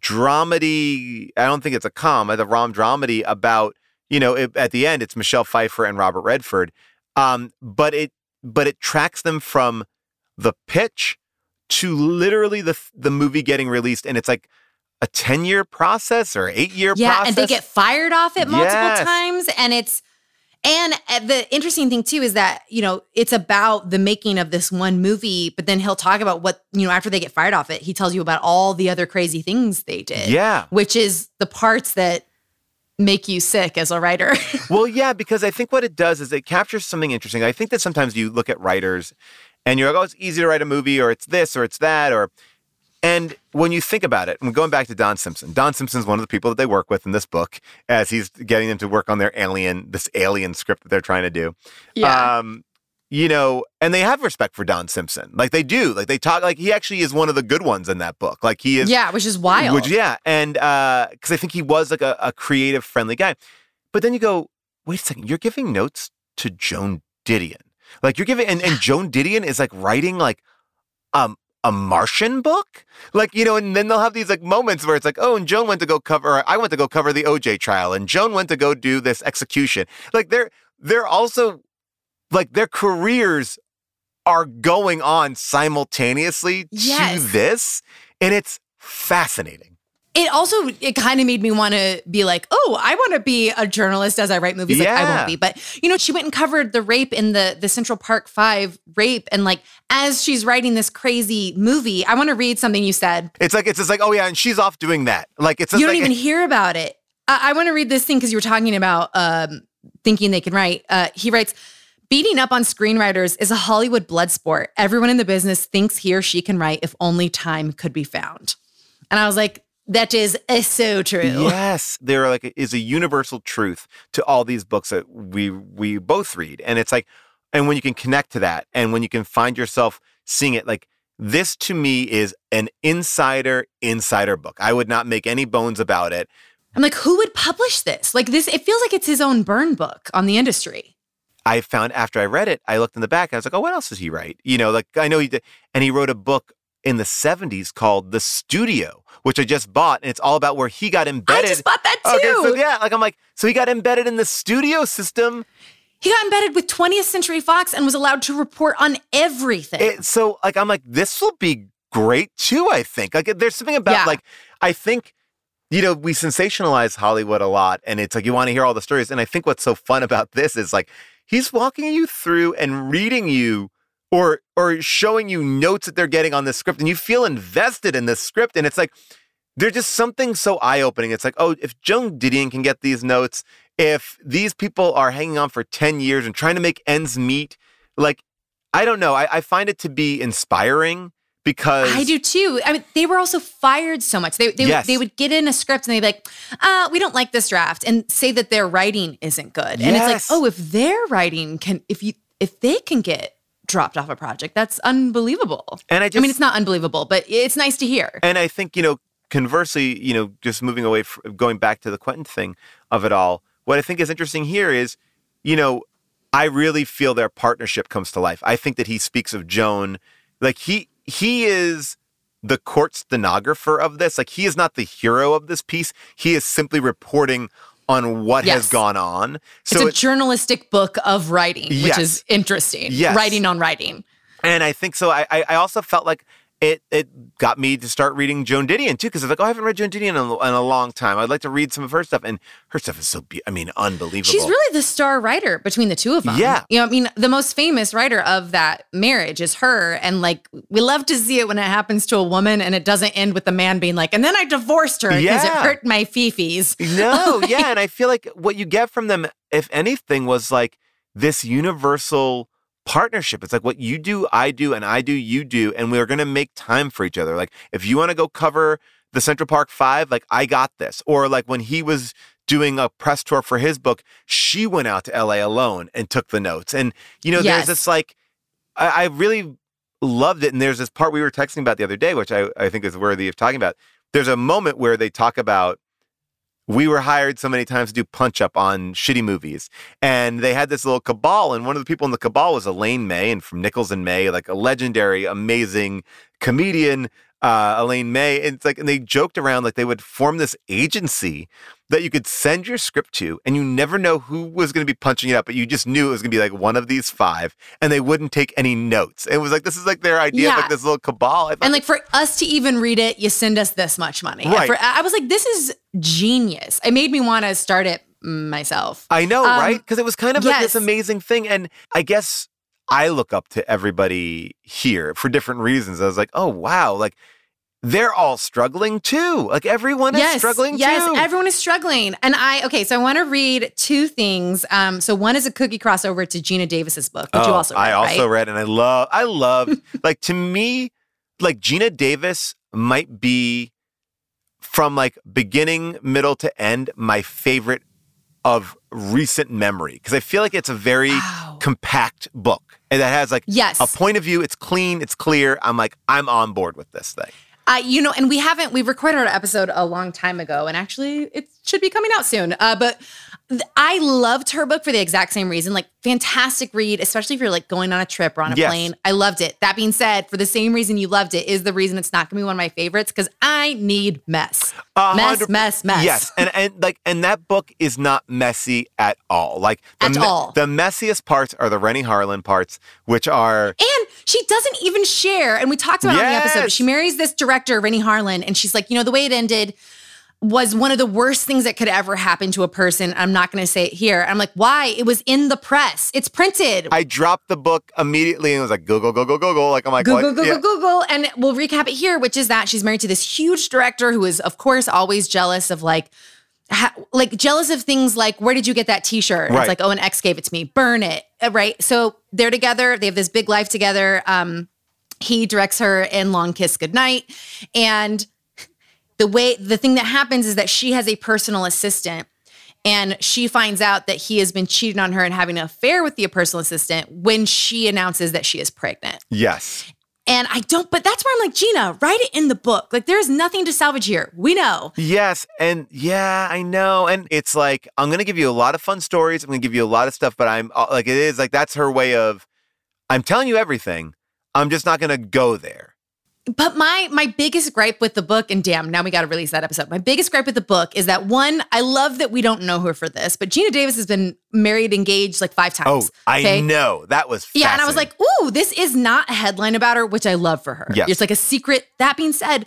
dramedy. I don't think it's a com, the rom dramedy about you know it, at the end it's Michelle Pfeiffer and Robert Redford. Um, but it but it tracks them from the pitch to literally the the movie getting released, and it's like a ten year process or eight year yeah, process. and they get fired off it multiple Yes. times. And it's, and uh, the interesting thing too is that, you know, it's about the making of this one movie, but then he'll talk about what, you know, after they get fired off it, he tells you about all the other crazy things they did. yeah. Which is the parts that make you sick as a writer. Well, yeah, because I think what it does is it captures something interesting. I think that sometimes you look at writers and you're like, oh, it's easy to write a movie or it's this or it's that or and when you think about it, and going back to Don Simpson, Don Simpson's one of the people that they work with in this book as he's getting them to work on their alien, this alien script that they're trying to do. Um, you know, and they have respect for Don Simpson. Like they do. Like they talk like he actually is one of the good ones in that book. Like he is yeah, which is wild. which, yeah, and uh because I think he was like a, a creative, friendly guy. But then you go, wait a second, you're giving notes to Joan Didion. Like you're giving, and, and Joan Didion is like writing like um a Martian book, like you know, and then they'll have these like moments where it's like, oh, and Joan went to go cover, I went to go cover the OJ trial, and Joan went to go do this execution. Like they're they're also like their careers are going on simultaneously Yes. to this, and it's fascinating. it also it kind of made me want to be like, oh, I want to be a journalist as I write movies. Like I Yeah. won't be, but you know, she went and covered the rape in the the Central Park Five rape, and like as she's writing this crazy movie, I want to read something you said. It's like it's just like, oh yeah, and she's off doing that. Like it's you don't like, even hear about it. I, I want to read this thing because you were talking about um, thinking they can write. Uh, he writes. Beating up on screenwriters is a Hollywood blood sport. Everyone in the business thinks he or she can write if only time could be found. And I was like, that is uh, so true. Yes, there like is a universal truth to all these books that we we both read, and it's like, and when you can connect to that, and when you can find yourself seeing it, like this to me is an insider insider book. I would not make any bones about it. I'm like, who would publish this? Like this, it feels like it's his own burn book on the industry. I found after I read it, I looked in the back. I was like, oh, what else does he write? You know, like I know he did, and he wrote a book in the '70s called The Studio, which I just bought, and it's all about where he got embedded. I just bought that too. Okay, so yeah, like I'm like, so he got embedded in the studio system. He got embedded with 20th Century Fox and was allowed to report on everything. It, so like I'm like, this will be great too. I think like there's something about Yeah. like I think. You know, we sensationalize Hollywood a lot, and it's like you want to hear all the stories. And I think what's so fun about this is like he's walking you through and reading you or or showing you notes that they're getting on the script, and you feel invested in the script. And it's like there's just something so eye-opening. It's like, oh, if Joan Didion can get these notes, if these people are hanging on for 10 years and trying to make ends meet, like I don't know. I, I find it to be inspiring because I do too. I mean, they were also fired so much. They they, Yes. they would get in a script and they'd be like, uh, we don't like this draft and say that their writing isn't good. And it's like, oh, if their writing can if you if they can get dropped off a project, that's unbelievable. And I I mean, it's not unbelievable, but it's nice to hear. And I think, you know, conversely, you know, just moving away, from, going back to the Quentin thing of it all, what I think is interesting here is, you know, I really feel their partnership comes to life. I think that he speaks of Joan, like he he is the court stenographer of this. Like he is not the hero of this piece. He is simply reporting on what has gone on. So it's a it- journalistic book of writing, which is interesting. Yes. Writing on writing. And I think so. I I also felt like it it got me to start reading Joan Didion too because I was like, oh, I haven't read Joan Didion in a, in a long time. I'd like to read some of her stuff, and her stuff is so be- I mean, unbelievable. She's really the star writer between the two of them. Yeah. You know, I mean, the most famous writer of that marriage is her. And like, we love to see it when it happens to a woman and it doesn't end with the man being like, and then I divorced her because it hurt my fifis. no, yeah, and I feel like what you get from them, if anything, was like this universal partnership. It's like what you do, I do, and I do, you do, and we're gonna make time for each other. Like if you want to go cover the Central Park Five, like I got this. Or like when he was doing a press tour for his book, she went out to LA alone and took the notes. And you know, Yes. there's this like I, I really loved it. And there's this part we were texting about the other day, which I, I think is worthy of talking about. There's a moment where they talk about we were hired so many times to do punch up on shitty movies. And they had this little cabal, and one of the people in the cabal was Elaine May, and from Nichols and May, like a legendary, amazing comedian, uh, Elaine May. And it's like, and they joked around like they would form this agency that you could send your script to, and you never know who was going to be punching it up, but you just knew it was going to be like one of these five, and they wouldn't take any notes. It was like this is like their idea of Yeah. like this little cabal. I thought And like for us to even read it, you send us this much money. Right. for- I was like, this is genius. It made me want to start it myself. I know, Um, right? Because it was kind of like this amazing thing. And I guess I look up to everybody here for different reasons. I was like, oh, wow. Like they're all struggling too. Like everyone is struggling yes, too. everyone is struggling. And I okay, so I want to read two things. Um, so one is a cookie crossover to Geena Davis's book, which you Oh, also read, I also right? read and I love, I love, like to me, like Geena Davis might be from like beginning, middle to end, my favorite of recent memory. Because I feel like it's a very Wow. compact book and that has like Yes. a point of view. It's clean, it's clear. I'm like, I'm on board with this thing. You know, and we haven't we recorded our episode a long time ago, and actually it should be coming out soon. Uh, but I loved her book for the exact same reason. Like, fantastic read, especially if you're like going on a trip or on a Yes. plane. I loved it. That being said, for the same reason you loved it is the reason it's not gonna be one of my favorites because I need mess, mess, mess, mess. Yes, and and like and that book is not messy at all. Like the At all. the messiest parts are the Renny Harlin parts, which are And she doesn't even share. And we talked about it on the episode. She marries this director, Renny Harlin, and she's like, you know, the way it ended was one of the worst things that could ever happen to a person. I'm not going to say it here. I'm like, why? It was in the press. It's printed. I dropped the book immediately and was like, Google, go, go, go, go. Like I'm like, Google? Google, Yeah. Google. And we'll recap it here, which is that she's married to this huge director who is, of course, always jealous of like, ha- like jealous of things like, where did you get that t-shirt? Right. It's like, oh, an ex gave it to me. Burn it. Uh, Right. So they're together. They have this big life together. Um, he directs her in Long Kiss Goodnight. And the way the thing that happens is that she has a personal assistant and she finds out that he has been cheating on her and having an affair with the personal assistant when she announces that she is pregnant. Yes. And I don't, but that's where I'm like, Geena, write it in the book. Like, there's nothing to salvage here. We know. Yes. And yeah, I know. And it's like, I'm going to give you a lot of fun stories. I'm going to give you a lot of stuff, but I'm uh, like, it is like, that's her way of, I'm telling you everything. I'm just not going to go there. But my my biggest gripe with the book, and damn, now we got to release that episode. My biggest gripe with the book is that one, I love that we don't know her for this, but Geena Davis has been married, engaged like five times. Oh I okay? know. That was Yeah, and I was like, ooh, this is not a headline about her, which I love for her. Yes. It's like a secret. That being said,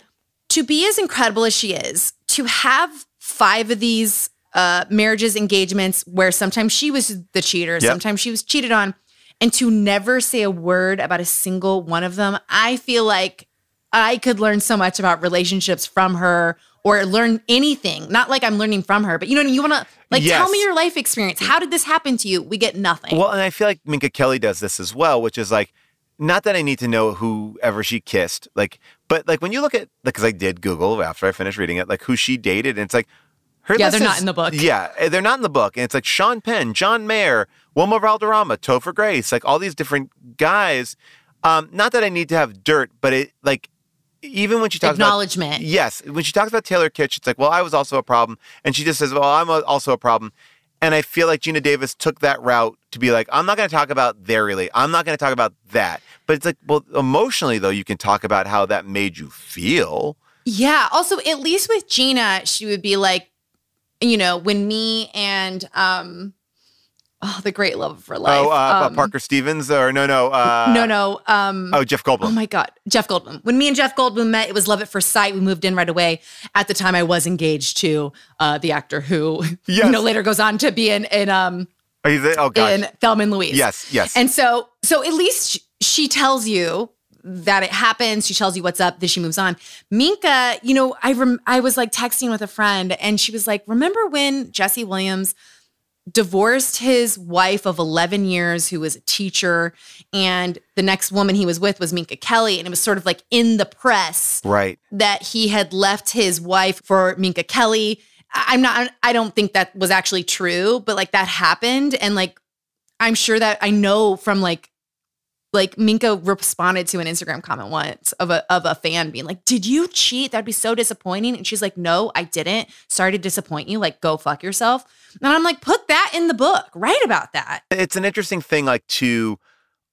to be as incredible as she is, to have five of these uh, marriages, engagements where sometimes she was the cheater, Yep. sometimes she was cheated on, and to never say a word about a single one of them, I feel like I could learn so much about relationships from her or learn anything. Not like I'm learning from her, but you know what I mean? You want to like tell me your life experience. How did this happen to you? We get nothing. Well, and I feel like Minka Kelly does this as well, which is like, not that I need to know whoever she kissed, like, but like when you look at, like because I did Google after I finished reading it, like who she dated, and it's like, her Yeah, they're not in the book. Yeah, they're not in the book, and it's like Sean Penn, John Mayer, Wilmer Valderrama, Topher Grace, like all these different guys. Um, not that I need to have dirt, but it like even when she talks about Acknowledgement. Yes, when she talks about Taylor Kitsch, it's like, well, I was also a problem, and she just says, well, I'm a, also a problem. And I feel like Geena Davis took that route to be like, I'm not going to talk about their really, I'm not going to talk about that. But it's like, well, emotionally though, you can talk about how that made you feel. Yeah. Also, at least with Geena, she would be like, you know, when me and um oh, the great love of her life. oh, uh, um, Parker Stevens, or no, no, uh, no, no. Um Oh, Jeff Goldblum. Oh my God, Jeff Goldblum. When me and Jeff Goldblum met, it was love at first sight. We moved in right away. At the time, I was engaged to uh, the actor who, Yes. you know, later goes on to be in in um Are? Oh gosh. in Thelma and Louise. yes, yes. And so, so at least sh- she tells you that it happens. She tells you what's up. Then she moves on. Minka, you know, I rem- I was like texting with a friend, and she was like, "Remember when Jesse Williams divorced his wife of 11 years, who was a teacher, and the next woman he was with was Minka Kelly, and it was sort of like in the press right. that he had left his wife for Minka Kelly. I'm not, I don't think that was actually true, but like that happened. And like, I'm sure that I know from like like Minka responded to an Instagram comment once of a of a fan being like, "Did you cheat? That'd be so disappointing." And she's like, "No, I didn't. Sorry to disappoint you. Like, go fuck yourself." And I'm like, "Put that in the book. Write about that." It's an interesting thing, like to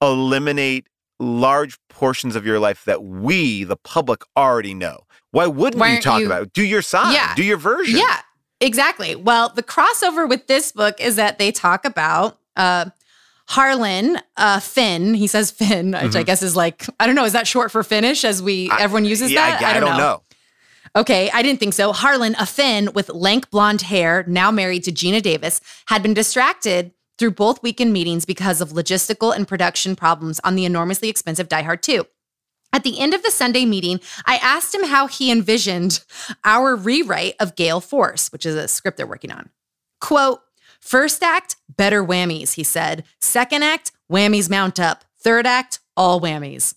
eliminate large portions of your life that we, the public, already know. Why wouldn't Why you talk you- about it? Do your side. Yeah. Do your version. Yeah, exactly. Well, the crossover with this book is that they talk about uh, Harlin uh, Finn. He says Finn, which I Mhm. guess is like I don't know. Is that short for Finnish? As we I- everyone uses yeah, that. I, I don't know. Okay, I didn't think so. Harlin, a Finn with lank blonde hair, now married to Geena Davis, had been distracted through both weekend meetings because of logistical and production problems on the enormously expensive Die Hard 2. At the end of the Sunday meeting, I asked him how he envisioned our rewrite of Gale Force, which is a script they're working on. Quote, First act, better whammies, he said. Second act, whammies mount up. Third act, all whammies.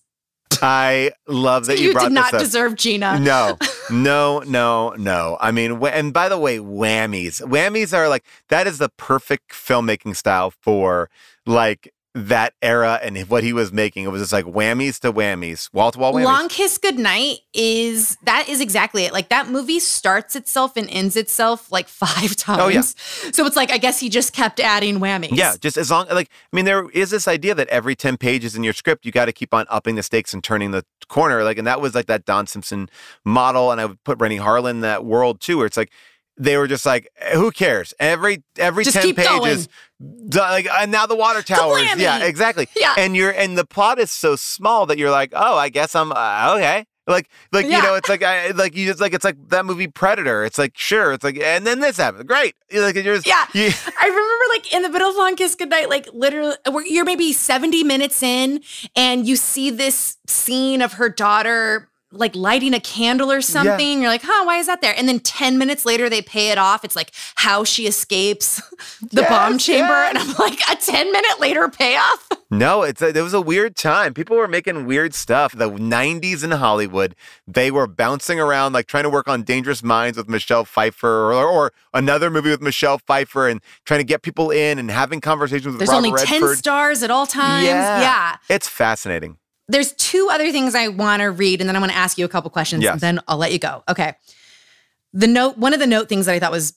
I love that you, You brought did not deserve Gina. No, no, no, no. I mean, and by the way, whammies. Whammies are like that is the perfect filmmaking style for like that era and what he was making. It was just like whammies to whammies, wall to wall whammies. Long Kiss Goodnight is that is exactly it. Like that movie starts itself and ends itself like five times. Oh, yeah. So it's like I guess he just kept adding whammies. Yeah, just as long like I mean, there is this idea that every ten pages in your script, you got to keep on upping the stakes and turning the corner. Like, and that was like that Don Simpson model, and I would put Renny Harlin in that world too, where it's like they were just like, who cares? Every every Just ten pages, d- like, and now the water towers. Yeah, exactly. Yeah. and you're and the plot is so small that you're like, oh, I guess I'm uh, okay. Like, like Yeah. you know, it's like, I, like you just like it's like that movie Predator. It's like, sure, it's like, and then this happened. Great. You're like, you're just, Yeah. you- I remember like in the middle of Long Kiss Goodnight, like literally you're maybe 70 minutes in and you see this scene of her daughter like lighting a candle or something. You're like, huh, why is that there? And then 10 minutes later they pay it off. It's like how she escapes the Yes, bomb chamber. yes. And I'm like, a 10 minute later payoff. No, it's a, it was a weird time. People were making weird stuff. The '90s in Hollywood, they were bouncing around, like trying to work on Dangerous Minds with Michelle Pfeiffer, or, or another movie with Michelle Pfeiffer, and trying to get people in and having conversations with There's Robert only 10 Redford. stars at all times. Yeah. yeah. It's fascinating. There's two other things I want to read, and then I want to ask you a couple questions, Yes. and then I'll let you go. Okay. The note, one of the note things that I thought was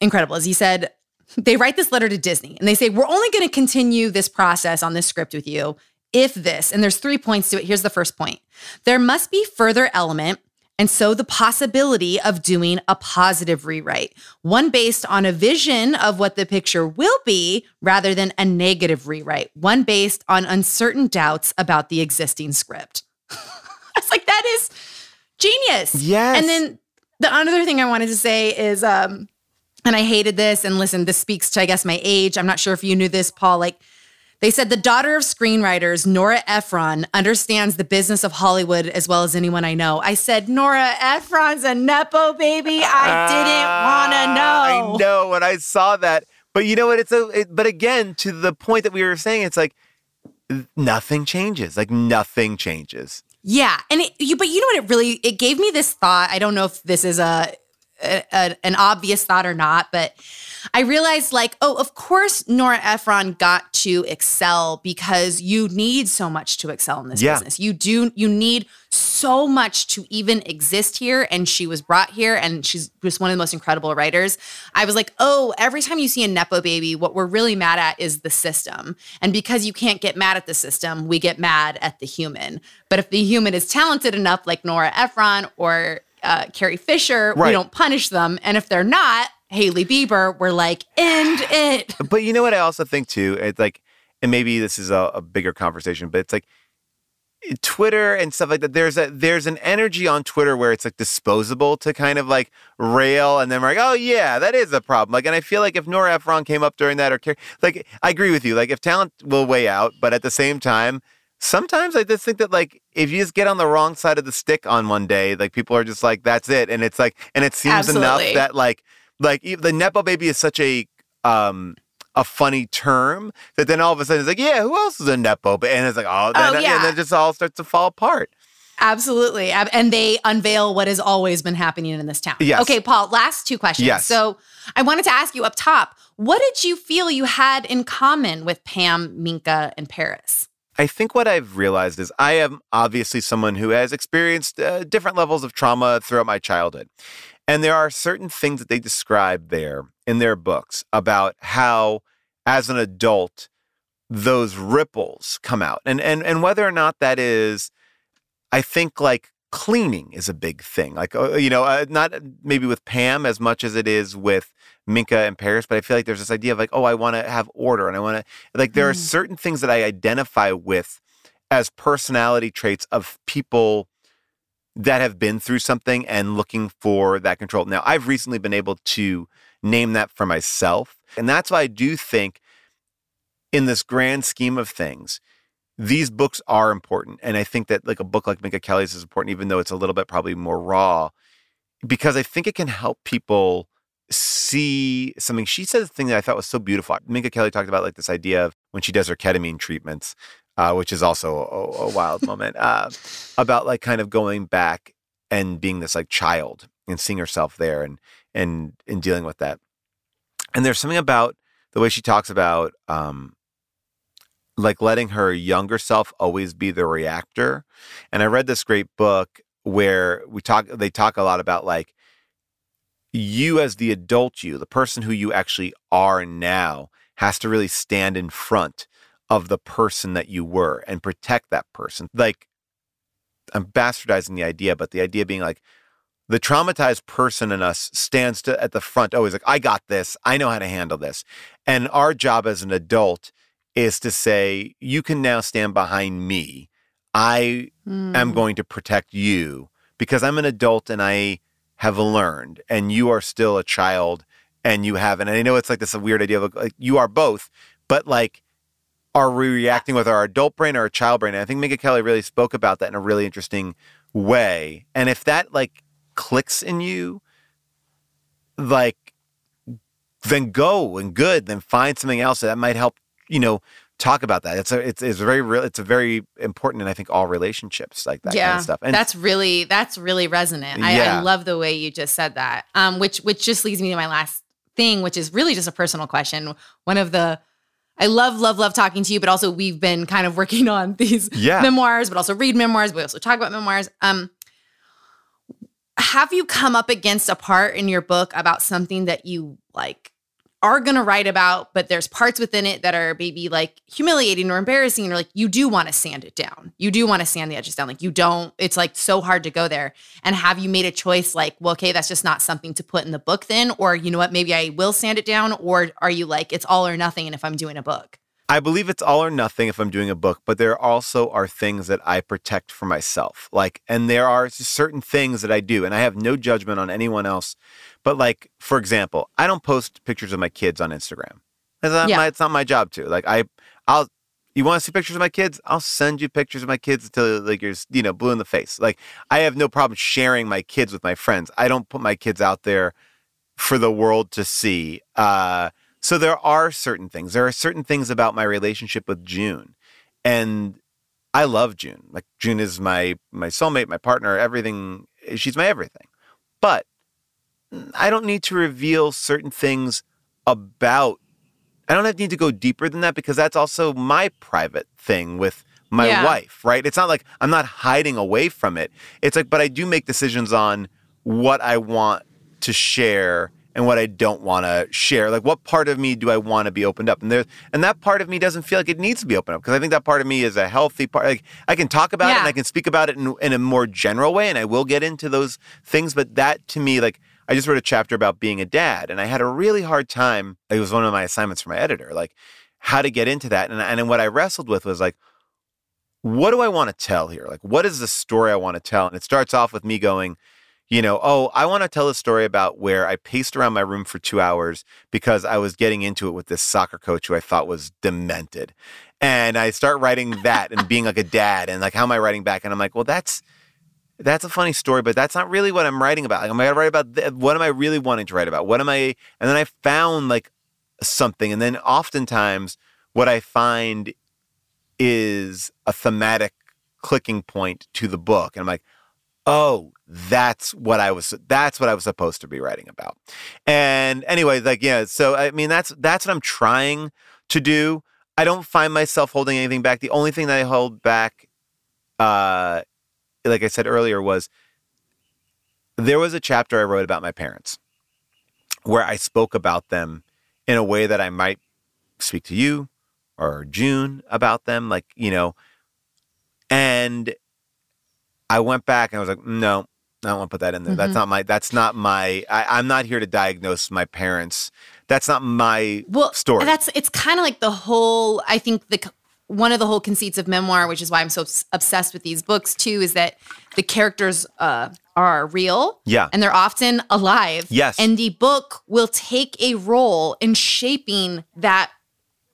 incredible is he said they write this letter to Disney and they say, We're only going to continue this process on this script with you if this, and there's three points to it. Here's the first point there must be further element. And so the possibility of doing a positive rewrite, one based on a vision of what the picture will be rather than a negative rewrite, one based on uncertain doubts about the existing script. I was like, that is genius. Yes. And then the other thing I wanted to say is, um, and I hated this, and listen, this speaks to, I guess, my age. I'm not sure if you knew this, Paul. Like, they said the daughter of screenwriters, Nora Ephron, understands the business of Hollywood as well as anyone I know. I said, Nora Ephron's a Nepo baby. I didn't want to know. Ah, I know when I saw that, but you know what? It's a. It, but again, to the point that we were saying, it's like nothing changes. Like nothing changes. Yeah, and it, you, but you know what? It really it gave me this thought. I don't know if this is a, a, a- an obvious thought or not, but I realized like, oh, of course, Nora Ephron got to excel because you need so much to excel in this Yeah. business. You do. You need so much to even exist here, and she was brought here, and she's just one of the most incredible writers. I was like, oh, every time you see a nepo baby, what we're really mad at is the system, and because you can't get mad at the system, we get mad at the human. But if the human is talented enough, like Nora Ephron or uh, Carrie Fisher, we don't punish them, and if they're not, Hailey Bieber, we're like, end it. But you know what I also think too? It's like, and maybe this is a, a bigger conversation, but it's like eh, Twitter and stuff like that. There's a there's an energy on Twitter where it's like disposable to kind of like rail, and then we're like, oh yeah, that is a problem. Like, and I feel like if Nora Ephron came up during that, or like, I agree with you. Like, if talent will weigh out, but at the same time. Sometimes I just think that like if you just get on the wrong side of the stick on one day, like people are just like that's it, and it's like and it seems enough that like like the nepo baby is such a um a funny term that then all of a sudden it's like, yeah, who else is a nepo? Ba-" And it's like, oh, then, Oh, yeah. and then it just all starts to fall apart. Absolutely. And they unveil what has always been happening in this town. Yes. Okay, Paul, last two questions. Yes. So I wanted to ask you up top what did you feel you had in common with Pam, Minka, and Paris? I think what I've realized is I am obviously someone who has experienced uh, different levels of trauma throughout my childhood. And there are certain things that they describe there in their books about how, as an adult, those ripples come out. And, and, and whether or not that is, I think like cleaning is a big thing. Like, uh, you know, uh, not maybe with Pam as much as it is with Minka and Paris, but I feel like there's this idea of like, oh, I want to have order and I want to, like, there mm. are certain things that I identify with as personality traits of people that have been through something and looking for that control. Now, I've recently been able to name that for myself. And that's why I do think, in this grand scheme of things, these books are important. And I think that like a book like Minka Kelly's is important, even though it's a little bit probably more raw, because I think it can help people see something. She said a thing that I thought was so beautiful. Minka Kelly talked about like this idea of when she does her ketamine treatments, uh, which is also a, a wild moment, uh, about like kind of going back and being this like child and seeing herself there and and and dealing with that. And there's something about the way she talks about um, like letting her younger self always be the reactor. And I read this great book where we talk they talk a lot about like you as the adult you, the person who you actually are now has to really stand in front of the person that you were and protect that person. Like I'm bastardizing the idea, but the idea being like the traumatized person in us stands to, at the front always like I got this, I know how to handle this. And our job as an adult is to say, you can now stand behind me. I mm. am hmm. going to protect you because I'm an adult and I have learned, and you are still a child and you haven't. And I know it's like this weird idea of like you are both, but like, are we reacting with our adult brain or our child brain? And I think Minka Kelly really spoke about that in a really interesting way. And if that like clicks in you, like, then go and good, then find something else that might help you know talk about that. It's a it's it's very real. It's a very important, and I think all relationships like that yeah, kind of stuff. And that's really that's really resonant. I, yeah. I love the way you just said that. Um, which which just leads me to my last thing, which is really just a personal question. One of the I love, love, love talking to you, but also we've been kind of working on these yeah. memoirs, but also read memoirs. We also talk about memoirs. Um, have you come up against a part in your book about something that you like are going to write about, but there's parts within it that are maybe like humiliating or embarrassing, or like you do want to sand it down. You do want to sand the edges down. Like you don't, it's like so hard to go there. And have you made a choice like, well, okay, that's just not something to put in the book then? Or you know what, maybe I will sand it down? Or are you like, it's all or nothing? And if I'm doing a book? I believe it's all or nothing if I'm doing a book, but there also are things that I protect for myself. Like, and there are certain things that I do, and I have no judgment on anyone else. But like, for example, I don't post pictures of my kids on Instagram. It's not, yeah. my, it's not my job to. Like, I, I'll, you want to see pictures of my kids? I'll send you pictures of my kids until like you're, you know, blue in the face. Like, I have no problem sharing my kids with my friends. I don't put my kids out there for the world to see. Uh, so there are certain things. There are certain things about my relationship with June. And I love June. Like June is my my soulmate, my partner, everything. She's my everything. But I don't need to reveal certain things about I don't have need to go deeper than that because that's also my private thing with my yeah. wife, right? It's not like I'm not hiding away from it. It's like, but I do make decisions on what I want to share and what I don't want to share. Like, what part of me do I want to be opened up? And there, and that part of me doesn't feel like it needs to be opened up because I think that part of me is a healthy part. Like, I can talk about yeah. it and I can speak about it in, in a more general way, and I will get into those things. But that to me, like, I just wrote a chapter about being a dad, and I had a really hard time. It was one of my assignments for my editor, like how to get into that. And and what I wrestled with was like, what do I want to tell here? Like, what is the story I want to tell? And it starts off with me going you know, oh, I want to tell a story about where I paced around my room for two hours because I was getting into it with this soccer coach who I thought was demented. And I start writing that and being like a dad and like, how am I writing back? And I'm like, well, that's that's a funny story, but that's not really what I'm writing about. Like, am I going to write about th- what am I really wanting to write about? What am I? And then I found like something, and then oftentimes what I find is a thematic clicking point to the book, and I'm like, oh, that's what I was that's what I was supposed to be writing about. And anyway, like yeah, so I mean that's that's what I'm trying to do. I don't find myself holding anything back. The only thing that I hold back, uh, like I said earlier, was there was a chapter I wrote about my parents where I spoke about them in a way that I might speak to you or June about them, like, you know, and I went back and I was like, no, I don't want to put that in there. Mm-hmm. That's not my, that's not my, I, am not here to diagnose my parents. That's not my well, story. That's, it's kind of like the whole, I think the, one of the whole conceits of memoir, which is why I'm so obsessed with these books too, is that the characters uh, are real. Yeah. And they're often alive. Yes. And the book will take a role in shaping that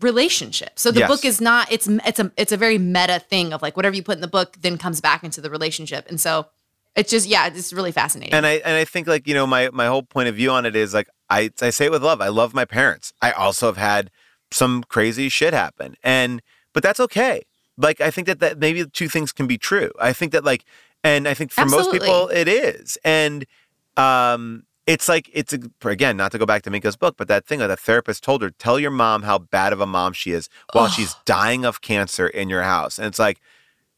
relationship. So the yes. book is not it's it's a it's a very meta thing of like whatever you put in the book then comes back into the relationship. And so it's just yeah, it's really fascinating. And I and I think like, you know, my my whole point of view on it is like I I say it with love. I love my parents. I also have had some crazy shit happen. And but that's okay. Like I think that that maybe two things can be true. I think that like and I think for Absolutely. most people it is. And um it's like it's a, again not to go back to Minka's book, but that thing that the therapist told her: tell your mom how bad of a mom she is while oh. she's dying of cancer in your house, and it's like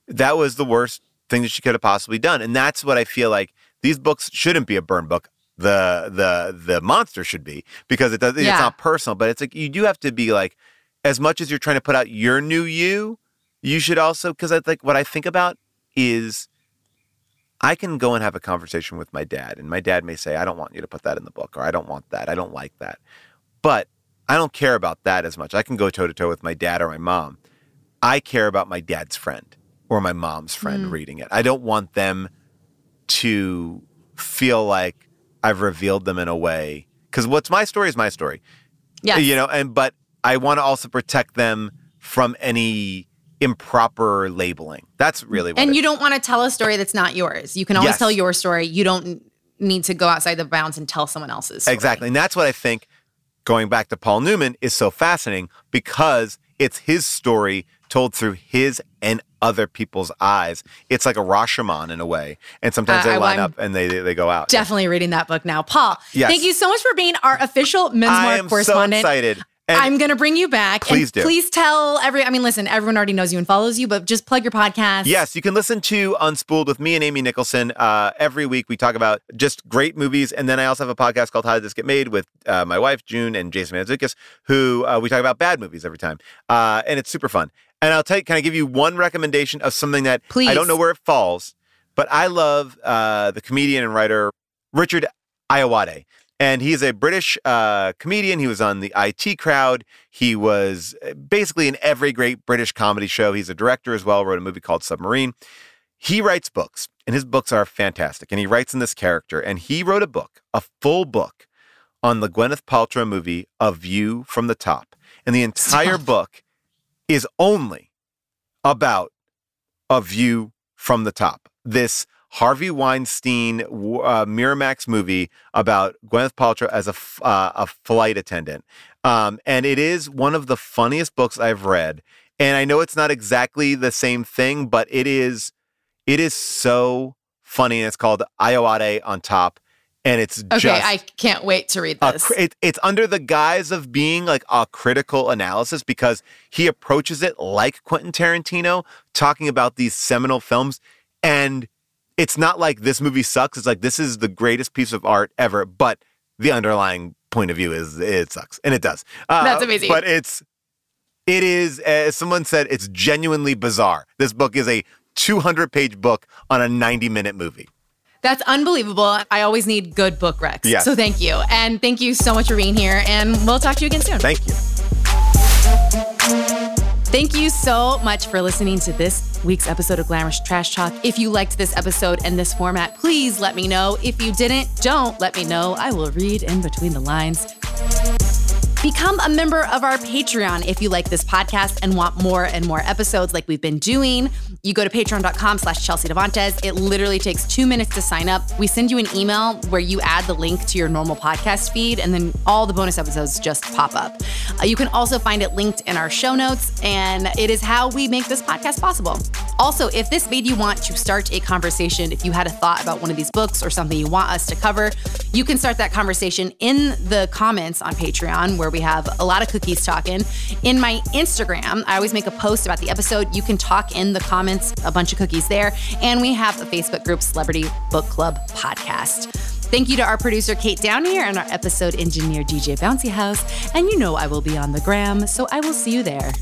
that was the worst thing that she could have possibly done, and that's what I feel like these books shouldn't be a burn book. The the the monster should be because it does yeah. it's not personal, but it's like you do have to be like as much as you're trying to put out your new you, you should also because I think what I think about is I can go and have a conversation with my dad, and my dad may say, I don't want you to put that in the book, or I don't want that. I don't like that. But I don't care about that as much. I can go toe to toe with my dad or my mom. I care about my dad's friend or my mom's friend mm. reading it. I don't want them to feel like I've revealed them in a way because what's my story is my story. Yeah. You know, and but I want to also protect them from any improper labeling. That's really what And you don't want to tell a story that's not yours. You can always yes. tell your story. You don't need to go outside the bounds and tell someone else's story. Exactly. And that's what I think going back to Paul Newman is so fascinating because it's his story told through his and other people's eyes. It's like a Rashomon in a way. And sometimes uh, they line up and they they go out. Definitely reading that book now. Paul, yes. thank you so much for being our official Mensmoir correspondent. So excited. And I'm going to bring you back. Please do. Please tell every, I mean, listen, everyone already knows you and follows you, but just plug your podcast. Yes, you can listen to Unspooled with me and Amy Nicholson. Uh, every week we talk about just great movies. And then I also have a podcast called How Did This Get Made with uh, my wife, June, and Jason Mantzoukas, who uh, we talk about bad movies every time. Uh, and it's super fun. And I'll tell you, can I give you one recommendation of something that Please. I don't know where it falls, but I love uh, the comedian and writer Richard Ayoade. And he's a British uh, comedian. He was on the IT Crowd. He was uh, basically in every great British comedy show. He's a director as well. Wrote a movie called Submarine. He writes books, and his books are fantastic. And he writes in this character. And he wrote a book, a full book, on the Gwyneth Paltrow movie A View from the Top. And the entire Stop. book is only about A View from the Top. This Harvey Weinstein uh, Miramax movie about Gwyneth Paltrow as a, uh, a flight attendant. Um, and it is one of the funniest books I've read. And I know it's not exactly the same thing, but it is it is so funny. And it's called Ayoade on top. And it's okay. Just I can't wait to read this. A, it, it's under the guise of being like a critical analysis because he approaches it like Quentin Tarantino, talking about these seminal films. And it's not like this movie sucks. It's like this is the greatest piece of art ever, but the underlying point of view is it sucks, and it does. Uh, That's amazing. But it's it is as someone said, it's genuinely bizarre. This book is a 200 page book on a 90 minute movie. That's unbelievable. I always need good book recs. Yes. So thank you. And thank you so much for being here. And we'll talk to you again soon. Thank you. Thank you so much for listening to this week's episode of Glamorous Trash Talk. If you liked this episode and this format, please let me know. If you didn't, don't let me know. I will read in between the lines. Become a member of our Patreon if you like this podcast and want more and more episodes like we've been doing. You go to patreon.com slash Chelsea Devantez. It literally takes two minutes to sign up. We send you an email where you add the link to your normal podcast feed, and then all the bonus episodes just pop up. Uh, you can also find it linked in our show notes, and it is how we make this podcast possible. Also, if this made you want to start a conversation, if you had a thought about one of these books or something you want us to cover, you can start that conversation in the comments on Patreon, where we have a lot of cookies talking. In my Instagram, I always make a post about the episode. You can talk in the comments, a bunch of cookies there. And we have a Facebook group, Celebrity Book Club Podcast. Thank you to our producer, Kate Downey, and our episode engineer, DJ Bouncy House. And you know I will be on the gram, so I will see you there.